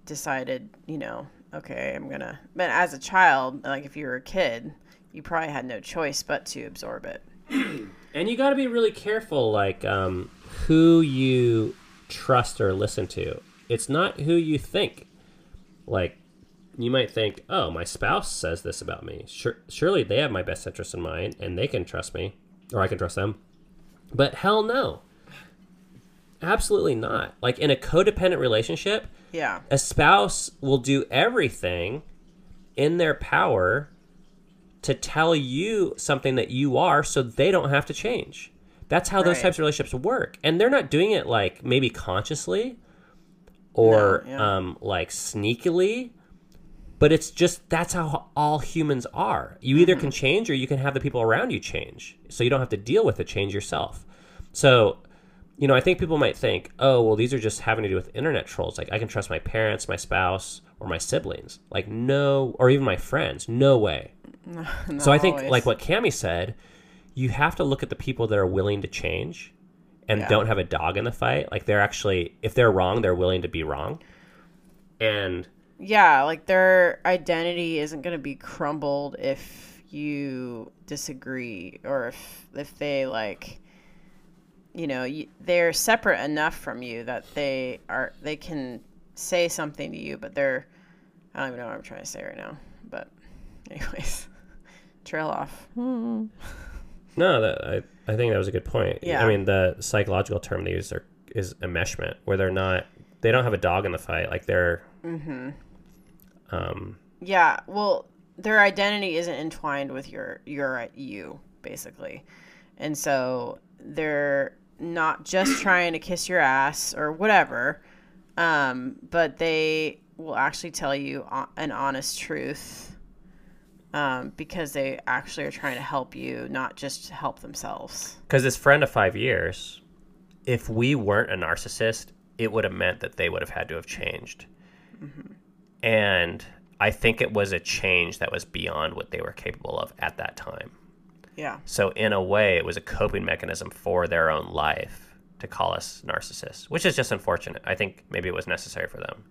S2: decided, you know, okay, I'm gonna. But as a child, like if you were a kid, you probably had no choice but to absorb it. [CLEARS THROAT]
S1: And you got to be really careful, like um, who you trust or listen to. It's not who you think. Like, you might think, oh, my spouse says this about me. Sure, surely they have my best interest in mind and they can trust me, or I can trust them. But hell no. Absolutely not. Like, in a codependent relationship,
S2: Yeah.
S1: a spouse will do everything in their power to tell you something that you are so they don't have to change. That's how those types of relationships work. And they're not doing it like maybe consciously or
S2: No, yeah.
S1: um, like sneakily, but it's just that's how all humans are. You either
S2: Mm-hmm.
S1: can change or you can have the people around you change. So you don't have to deal with the change yourself. So, you know, I think people might think, oh, well, these are just having to do with internet trolls. Like, I can trust my parents, my spouse, or my siblings. Like, no, or even my friends. No way. [LAUGHS] so I think,
S2: always.
S1: like what Cami said, you have to look at the people that are willing to change and
S2: Yeah.
S1: don't have a dog in the fight. Like, they're actually, if they're wrong, they're willing to be wrong. And
S2: Yeah, like their identity isn't going to be crumbled if you disagree or if if they like you know, you, they're separate enough from you that they are they can say something to you, but they're I don't even know what I'm trying to say right now, but [LAUGHS] anyways, trail off.
S1: no, that, I, I think that was a good point.
S2: Yeah.
S1: I mean, the psychological term they use are, is enmeshment, where they're not, they don't have a dog in the fight. Like, they're, Mhm. Um,
S2: Yeah, well, their identity isn't entwined with your your you basically, and so they're not just [CLEARS THROAT] trying to kiss your ass or whatever, um, but they will actually tell you an honest truth, um, because they actually are trying to help you, not just help themselves.
S1: Because this friend of five years, if we weren't a narcissist, it would have meant that they would have had to have changed. And I think it was a change that was beyond what they were capable of at that time.
S2: Yeah,
S1: So, in a way, it was a coping mechanism for their own life to call us narcissists, which is just unfortunate. I think maybe it was necessary for them.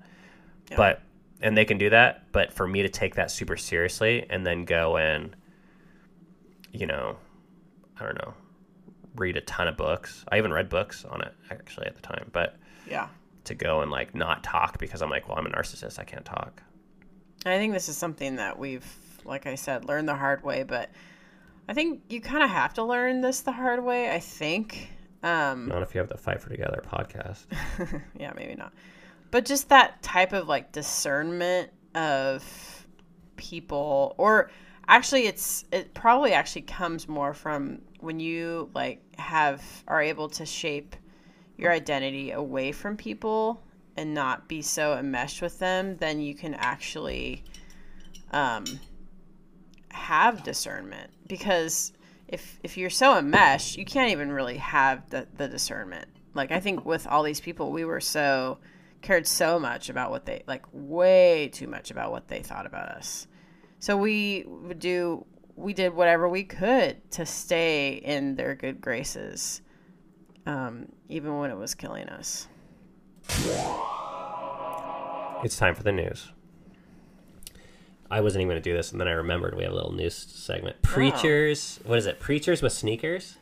S2: Yeah.
S1: But, and they can do that. But for me to take that super seriously and then go and, you know, I don't know, read a ton of books. I even read books on it actually at the time. But
S2: yeah.
S1: to go and like not talk because I'm like, well, I'm a narcissist. I can't talk.
S2: I think this is something that we've, like I said, learned the hard way, but I think you kind of have to learn this the hard way. I think. Um,
S1: Not if you have the Fight for Together podcast. [LAUGHS]
S2: yeah, maybe not. But just that type of like discernment of people, or actually, it's it probably actually comes more from when you like have are able to shape your identity away from people and not be so enmeshed with them, then you can actually um, have discernment because if if you're so enmeshed, you can't even really have the, the discernment. Like I think with all these people, we were so cared so much about what they like way too much about what they thought about us. So we would do we did whatever we could to stay in their good graces, um, even when it was killing us.
S1: It's time for the news. I wasn't even going to do this, and then I remembered we have a little news segment. Oh. Preachers, what is it? Preachers with sneakers?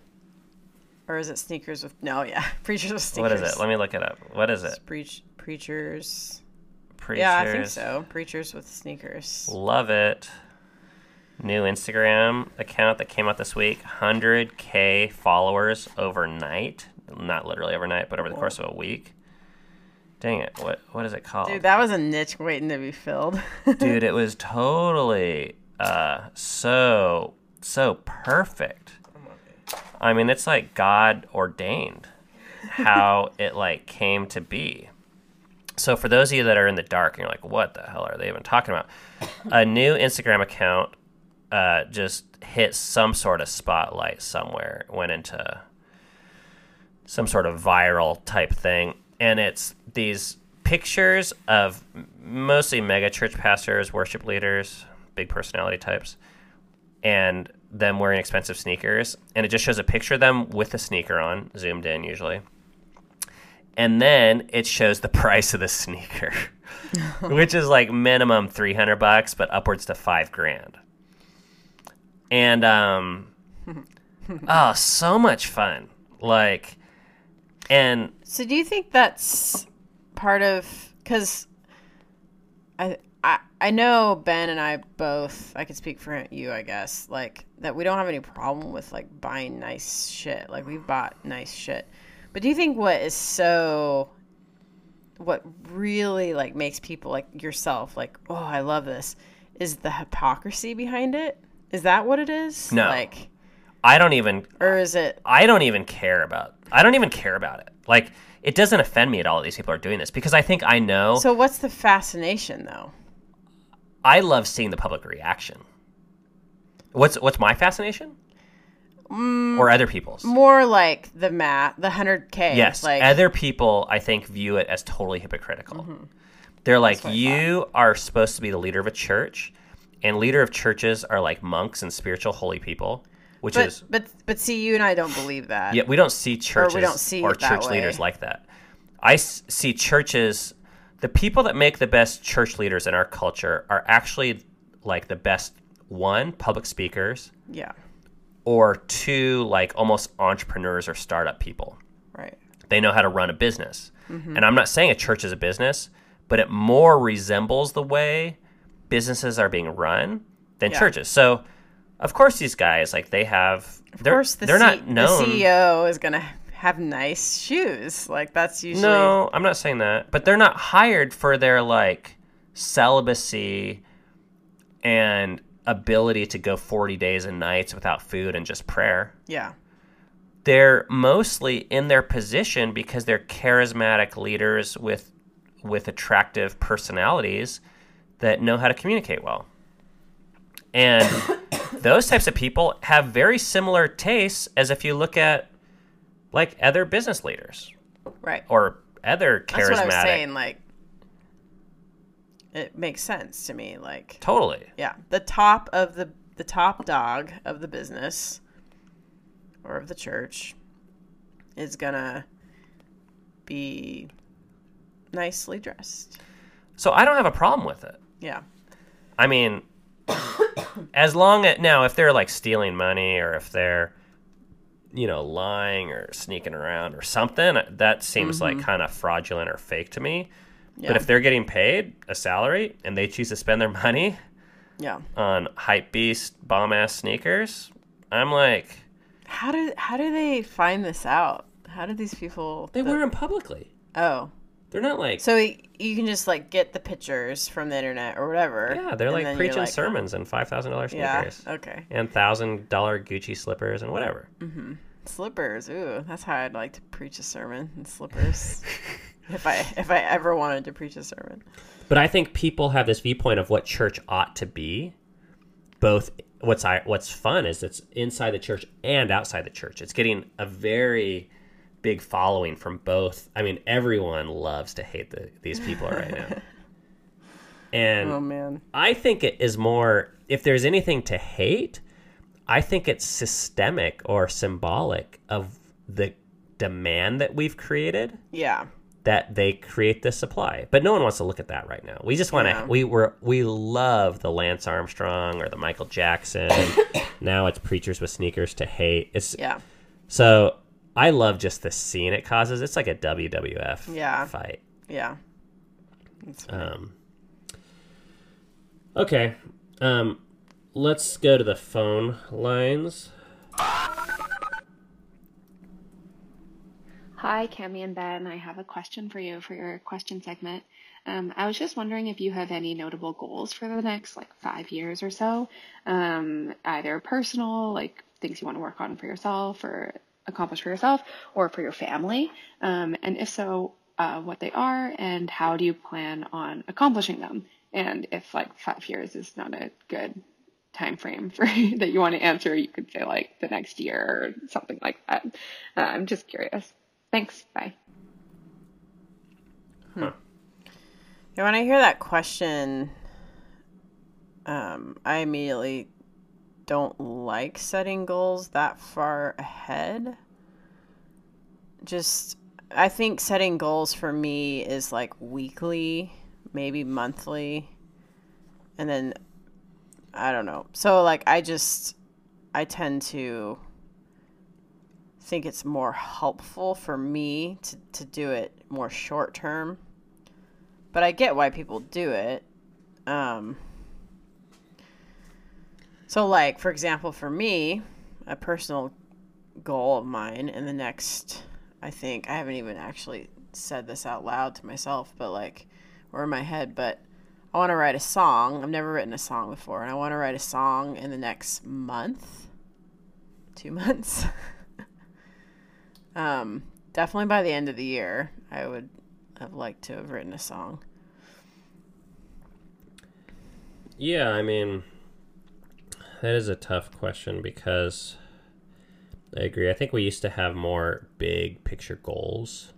S2: Or is it sneakers with no? Yeah, [LAUGHS] preachers with sneakers.
S1: What is it? Let me look it up. What is it?
S2: Preach preachers.
S1: Preachers.
S2: Yeah, I think so. Preachers with sneakers.
S1: Love it. New Instagram account that came out this week. 100K followers overnight. Not literally overnight, but over the course of a week. Dang it. What What is it called?
S2: Dude, that was a niche waiting to be filled. [LAUGHS]
S1: Dude, it was totally uh, so so perfect. I mean, it's like God ordained how [LAUGHS] it like came to be. So for those of you that are in the dark and you're like, what the hell are they even talking about? A new Instagram account uh, just hit some sort of spotlight somewhere, went into some sort of viral type thing, and it's these pictures of mostly mega church pastors, worship leaders, big personality types, and them wearing expensive sneakers, and it just shows a picture of them with a sneaker on, zoomed in usually. And then it shows the [LAUGHS] price of the sneaker, [LAUGHS] which is like minimum 300 bucks, but upwards to five grand. And, um, [LAUGHS] oh, so much fun. Like, and
S2: so do you think that's part of because I, I I know Ben and I both I could speak for you I guess like that we don't have any problem with like buying nice shit like we've bought nice shit but do you think what is so what really like makes people like yourself like oh I love this is the hypocrisy behind it is that what it is
S1: No.
S2: like
S1: I don't even
S2: or is it
S1: I don't even care about. I don't even care about it. Like it doesn't offend me at all that these people are doing this because I think I know.
S2: so what's the fascination though
S1: I love seeing the public reaction. What's what's my fascination? Mm, or other people's?
S2: more like the math the 100k
S1: Yes,
S2: like
S1: other people I think view it as totally hypocritical. Mm-hmm. They're like, you are supposed to be the leader of a church, and leader of churches are like monks and spiritual holy people, which
S2: but
S1: is
S2: but but see you and I don't believe that
S1: Yeah, we don't see churches or,
S2: don't see that
S1: church leaders like that. I s- see churches. The people that make the best church leaders in our culture are actually like the best one public speakers
S2: yeah
S1: or two like almost entrepreneurs or startup people.
S2: right
S1: They know how to run a business.
S2: Mm-hmm.
S1: And I'm not saying a church is a business, but it more resembles the way businesses are being run than
S2: Yeah.
S1: churches. So, of course, these guys like they have.
S2: of
S1: they're,
S2: course the,
S1: they're
S2: C-
S1: not known.
S2: the CEO is gonna have nice shoes like that's usually
S1: No, I'm not saying that. But they're not hired for their like celibacy and ability to go 40 days and nights without food and just prayer.
S2: Yeah.
S1: They're mostly in their position because they're charismatic leaders with with attractive personalities that know how to communicate well. And those types of people have very similar tastes as if you look at like other business leaders
S2: Right.
S1: or other charismatic.
S2: That's what I was saying. Like, it makes sense to me. Like,
S1: Totally.
S2: yeah, the top of the the top dog of the business or of the church is gonna be nicely dressed.
S1: So I don't have a problem with it.
S2: Yeah.
S1: I mean, as long as now, if they're like stealing money or if they're, you know, lying or sneaking around or something, that seems like mm-hmm. kind of fraudulent or fake to me.
S2: Yeah.
S1: But if they're getting paid a salary and they choose to spend their money
S2: yeah.
S1: on hype beast bomb ass sneakers, I'm like,
S2: How do how do they find this out? How do these people?
S1: they
S2: the-
S1: wear them publicly.
S2: Oh,
S1: They're not like,
S2: so you can just like get the pictures from the internet or whatever.
S1: yeah, they're like preaching
S2: like, oh.
S1: sermons and five thousand dollars
S2: Yeah.
S1: sneakers
S2: Okay.
S1: and thousand dollar Gucci slippers and whatever. Mm-hmm.
S2: Slippers. Ooh, that's how I'd like to preach a sermon in slippers. [LAUGHS] if I if I ever wanted to preach a sermon.
S1: But I think people have this viewpoint of what church ought to be. Both what's I what's fun is it's inside the church and outside the church. It's getting a very big following from both. I mean, everyone loves to hate the, these people right now. [LAUGHS] And
S2: Oh man.
S1: I think it is more if there's anything to hate, I think it's systemic or symbolic of the demand that we've created
S2: Yeah.
S1: that they create this supply. But no one wants to look at that right now. We just want to.
S2: Yeah.
S1: We were we love the Lance Armstrong or the Michael Jackson. [COUGHS] now it's preachers with sneakers to hate. It's
S2: Yeah.
S1: so I love just the scene it causes. It's like a WWF
S2: Yeah.
S1: fight.
S2: Yeah. That's.
S1: Um, okay, um, let's go to the phone lines.
S4: Hi, Cami and Ben. I have a question for you for your question segment. Um, I was just wondering if you have any notable goals for the next like five years or so, um, either personal, like things you want to work on for yourself or accomplish for yourself, or for your family. Um, and if so, uh, what they are and how do you plan on accomplishing them? And if like five years is not a good time frame for [LAUGHS] that you want to answer, you could say like the next year or something like that. Uh, I'm just curious. Thanks. Bye.
S2: Yeah, when I hear that question, um, I immediately don't like setting goals that far ahead. Just, I think setting goals for me is like weekly, maybe monthly, and then I don't know. So, like, I just, I tend to think it's more helpful for me to, to do it more short term but I get why people do it. Um, so, like for example, for me, a personal goal of mine in the next, I think I haven't even actually said this out loud to myself, but like, or in my head, but I want to write a song. I've never written a song before, and I want to write a song in the next month, two [LAUGHS] months. um, definitely by the end of the year, I would have liked to have written a song.
S1: Yeah, I mean, that is a tough question because I agree. I think we used to have more big picture goals.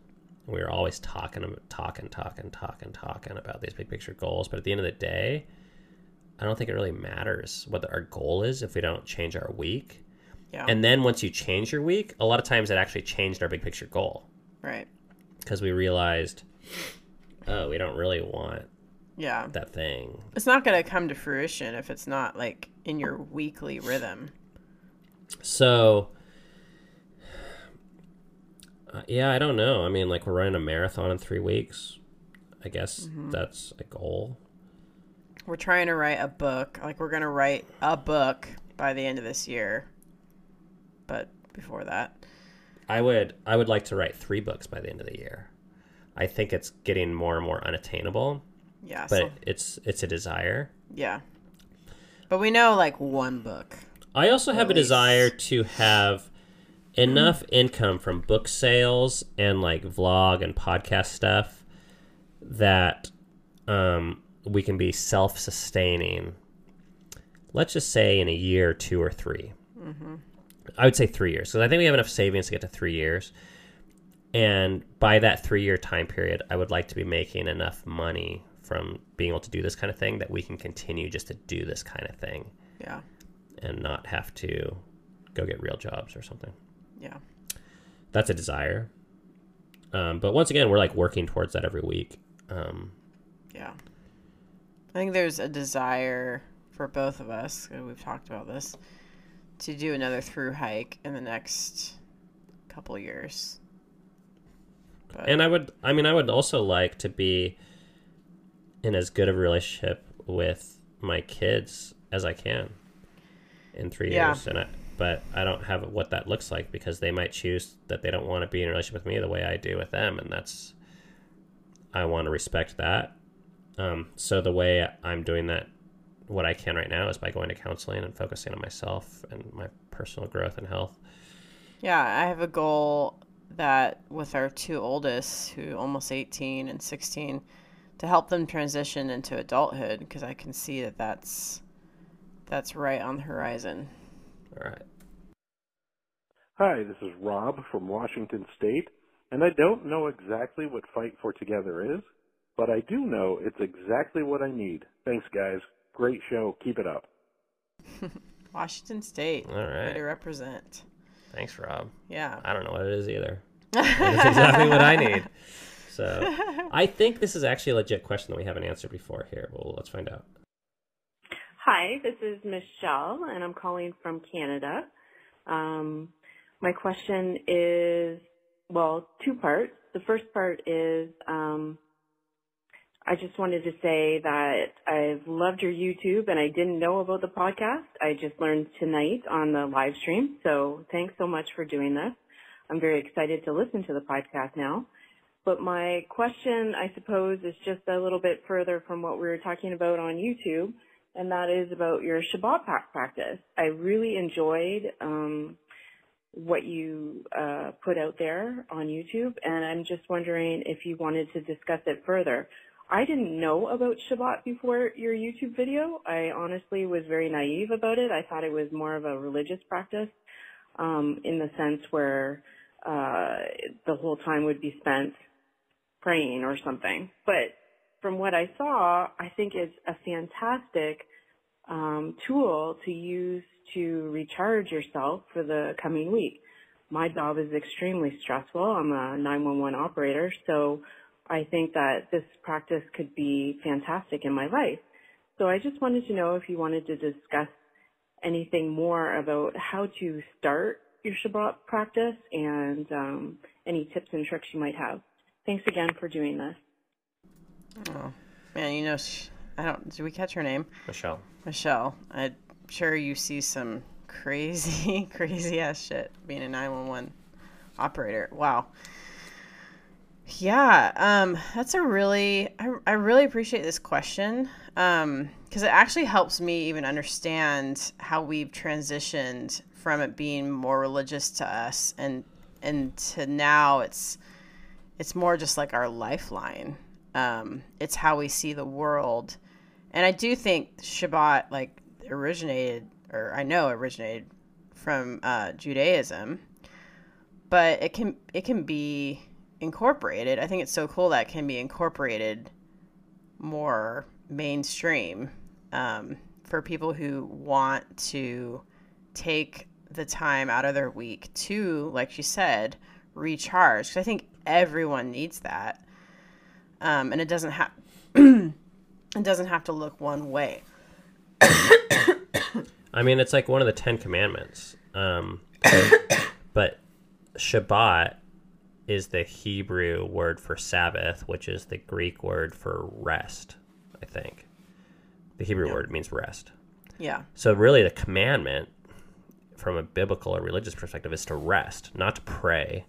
S1: We were always talking, talking, talking, talking, talking about these big picture goals. But at the end of the day, I don't think it really matters what our goal is if we don't change our week.
S2: Yeah.
S1: And then once you change your week, a lot of times it actually changed our big picture goal
S2: right.
S1: because we realized, oh, we don't really want
S2: Yeah.
S1: that thing.
S2: It's not going to come to fruition if it's not like in your weekly rhythm.
S1: So, uh, yeah, I don't know. I mean, like we're running a marathon in three weeks. I guess
S2: Mm-hmm.
S1: that's a goal.
S2: We're trying to write a book. Like we're going to write a book by the end of this year. But before that,
S1: I would, I would like to write three books by the end of the year. I think it's getting more and more unattainable.
S2: Yeah.
S1: but
S2: so,
S1: it's it's a desire.
S2: yeah. But we know like one book.
S1: I also have a desire to have enough income from book sales and like vlog and podcast stuff that um, we can be self sustaining. Let's just say in a year, two or 3 I would say three years because I think we have enough savings to get to three years. And by that three year time period, I would like to be making enough money from being able to do this kind of thing that we can continue just to do this kind of thing
S2: Yeah.
S1: and not have to go get real jobs or something.
S2: Yeah.
S1: That's a desire. Um, but once again, we're like working towards that every week. Um,
S2: Yeah. I think there's a desire for both of us, and we've talked about this, to do another through hike in the next couple years. But
S1: and I would, I mean, I would also like to be in as good of a relationship with my kids as I can in three
S2: Yeah.
S1: years. And I, but I don't have what that looks like because they might choose that they don't want to be in a relationship with me the way I do with them, and that's I want to respect that. Um, so the way I'm doing that, what I can right now, is by going to counseling and focusing on myself and my personal growth and health.
S2: yeah, I have a goal that with our two oldest, who almost 18 and 16, to help them transition into adulthood because I can see that that's that's right on the horizon.
S1: All right.
S5: Hi, this is Rob from Washington State, and I don't know exactly what Fight for Together is, but I do know it's exactly what I need. Thanks, guys. Great show. Keep it up. [LAUGHS]
S2: Washington State,
S1: All right.
S2: way to represent.
S1: Thanks, Rob.
S2: Yeah.
S1: I don't know what it is either. [LAUGHS] That's exactly what I need. [LAUGHS] So I think this is actually a legit question that we haven't answered before here. Well, let's find out.
S6: Hi, this is Michelle, and I'm calling from Canada. Um, my question is, well, two parts. The first part is, um, I just wanted to say that I've loved your YouTube, and I didn't know about the podcast. I just learned tonight on the live stream, so thanks so much for doing this. I'm very excited to listen to the podcast now. But my question, I suppose, is just a little bit further from what we were talking about on YouTube and that is about your Shabbat practice. I really enjoyed um, what you uh, put out there on YouTube, and I'm just wondering if you wanted to discuss it further. I didn't know about Shabbat before your YouTube video. I honestly was very naive about it. I thought it was more of a religious practice um, in the sense where uh, the whole time would be spent praying or something. But from what I saw, I think it's a fantastic um, tool to use to recharge yourself for the coming week. My job is extremely stressful. I'm a 911 operator, so I think that this practice could be fantastic in my life. So I just wanted to know if you wanted to discuss anything more about how to start your Shabbat practice and um, any tips and tricks you might have. Thanks again for doing this.
S2: Oh, man, you know, sh- I don't. Did we catch her name?
S1: Michelle.
S2: Michelle. I'm sure you see some crazy, [LAUGHS] crazy ass shit being a 911 operator. Wow. Yeah, um, that's a really, I, I really appreciate this question um, because it actually helps me even understand how we've transitioned from it being more religious to us and and to now it's it's more just like our lifeline. Um, it's how we see the world, and I do think Shabbat like originated, or I know originated from uh, Judaism, but it can it can be incorporated. I think it's so cool that can be incorporated more mainstream um, for people who want to take the time out of their week to, like she said, recharge. 'Cause I think everyone needs that, um, and it doesn't have [CLEARS THROAT] it doesn't have to look one way.
S1: I mean, it's like one of the Ten Commandments. Um, but Shabbat is the Hebrew word for Sabbath, which is the Greek word for rest, I think. The Hebrew word means rest.
S2: Yeah,
S1: So, really, the commandment from a biblical or religious perspective is to rest, not to pray,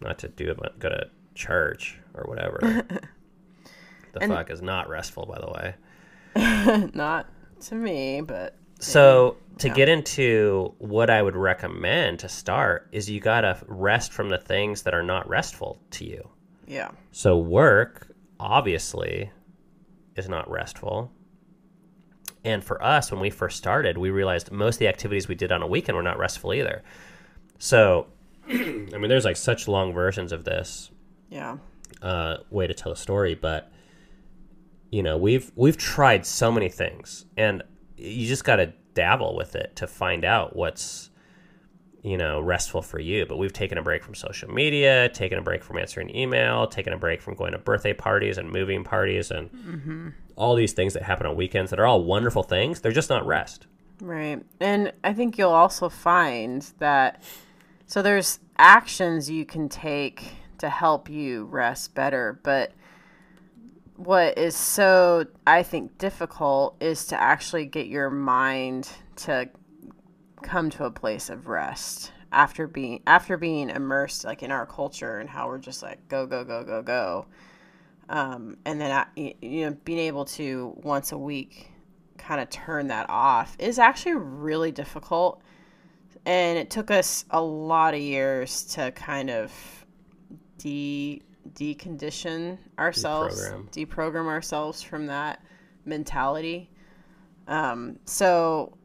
S1: not to do it, but go to church or whatever. [LAUGHS] the
S2: And-
S1: fuck is not restful, by the way. [LAUGHS]
S2: Not to me, but
S1: So to get into what I would recommend to start is you gotta rest from the things that are not restful to you.
S2: yeah.
S1: So work obviously is not restful. And for us, when we first started, we realized most of the activities we did on a weekend were not restful either. So, [CLEARS THROAT] I mean, there's like such long versions of this
S2: Yeah.
S1: uh, way to tell a story, but you know, we've we've tried so many things, and you just got to dabble with it to find out what's you know restful for you. But we've taken a break from social media, taken a break from answering email, taken a break from going to birthday parties and moving parties, and all these things that happen on weekends that are all wonderful things. They're just not rest.
S2: Right. And I think you'll also find that so there's actions you can take to help you rest better, but what is so I think difficult is to actually get your mind to come to a place of rest after being after being immersed like in our culture and how we're just like go go go go go. Um, and then I, y- you know being able to once a week kind of turn that off is actually really difficult and it took us a lot of years to kind of de decondition ourselves
S1: Deprogram.
S2: deprogram ourselves from that mentality um, so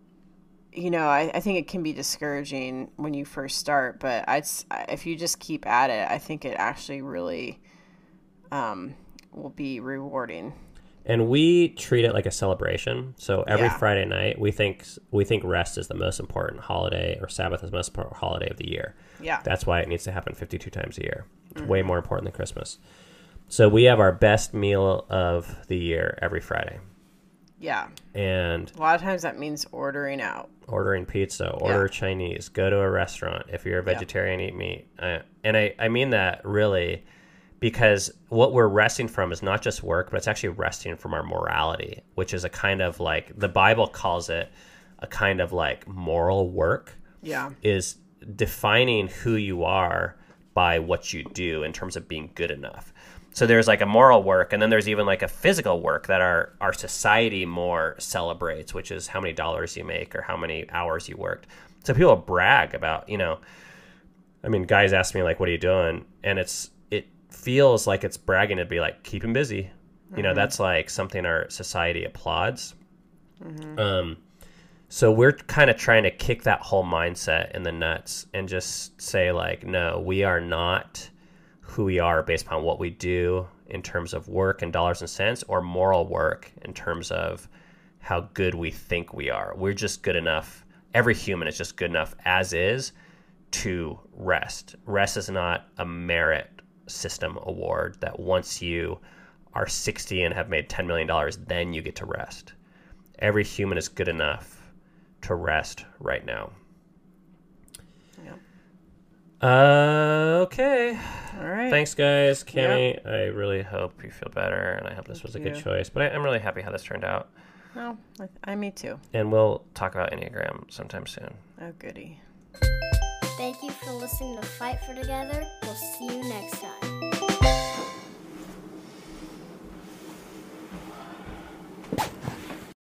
S2: you know I, I think it can be discouraging when you first start but I'd, if you just keep at it i think it actually really um, will be rewarding
S1: and we treat it like a celebration. So every
S2: Yeah.
S1: Friday night, we think we think rest is the most important holiday, or Sabbath is the most important holiday of the year.
S2: yeah
S1: That's why it needs to happen 52 times a year. It's way more important than Christmas. So we have our best meal of the year every Friday,
S2: yeah
S1: and
S2: a lot of times that means ordering out
S1: ordering pizza, order
S2: Yeah.
S1: Chinese, go to a restaurant. If you're a vegetarian, eat meat. Uh, and I, I mean that really because what we're resting from is not just work, but it's actually resting from our morality, which is a kind of like the Bible calls it a kind of like moral work
S2: yeah
S1: is defining who you are by what you do in terms of being good enough. So there's like a moral work, and then there's even like a physical work that our our society more celebrates, which is how many dollars you make or how many hours you worked. So people brag about, you know, I mean, guys ask me like, "What are you doing?" And it's it feels like it's bragging to be like, "Keep him busy." You know, that's like something our society applauds. Um, so we're kind of trying to kick that whole mindset in the nuts and just say like, no, we are not who we are based upon what we do in terms of work and dollars and cents or moral work in terms of how good we think we are. We're just good enough. Every human is just good enough as is to rest. Rest is not a merit system award that once you are 60 and have made $10 million, then you get to rest. Every human is good enough to rest right now. Uh, okay.
S2: all right
S1: Thanks, guys. Cami, I really hope you feel better, and I hope this was a good choice. But I, I'm really happy how this turned out.
S2: no I, I me too
S1: And we'll talk about Enneagram sometime soon.
S2: oh goody
S3: Thank you for listening to Fight for Together. We'll see you next time.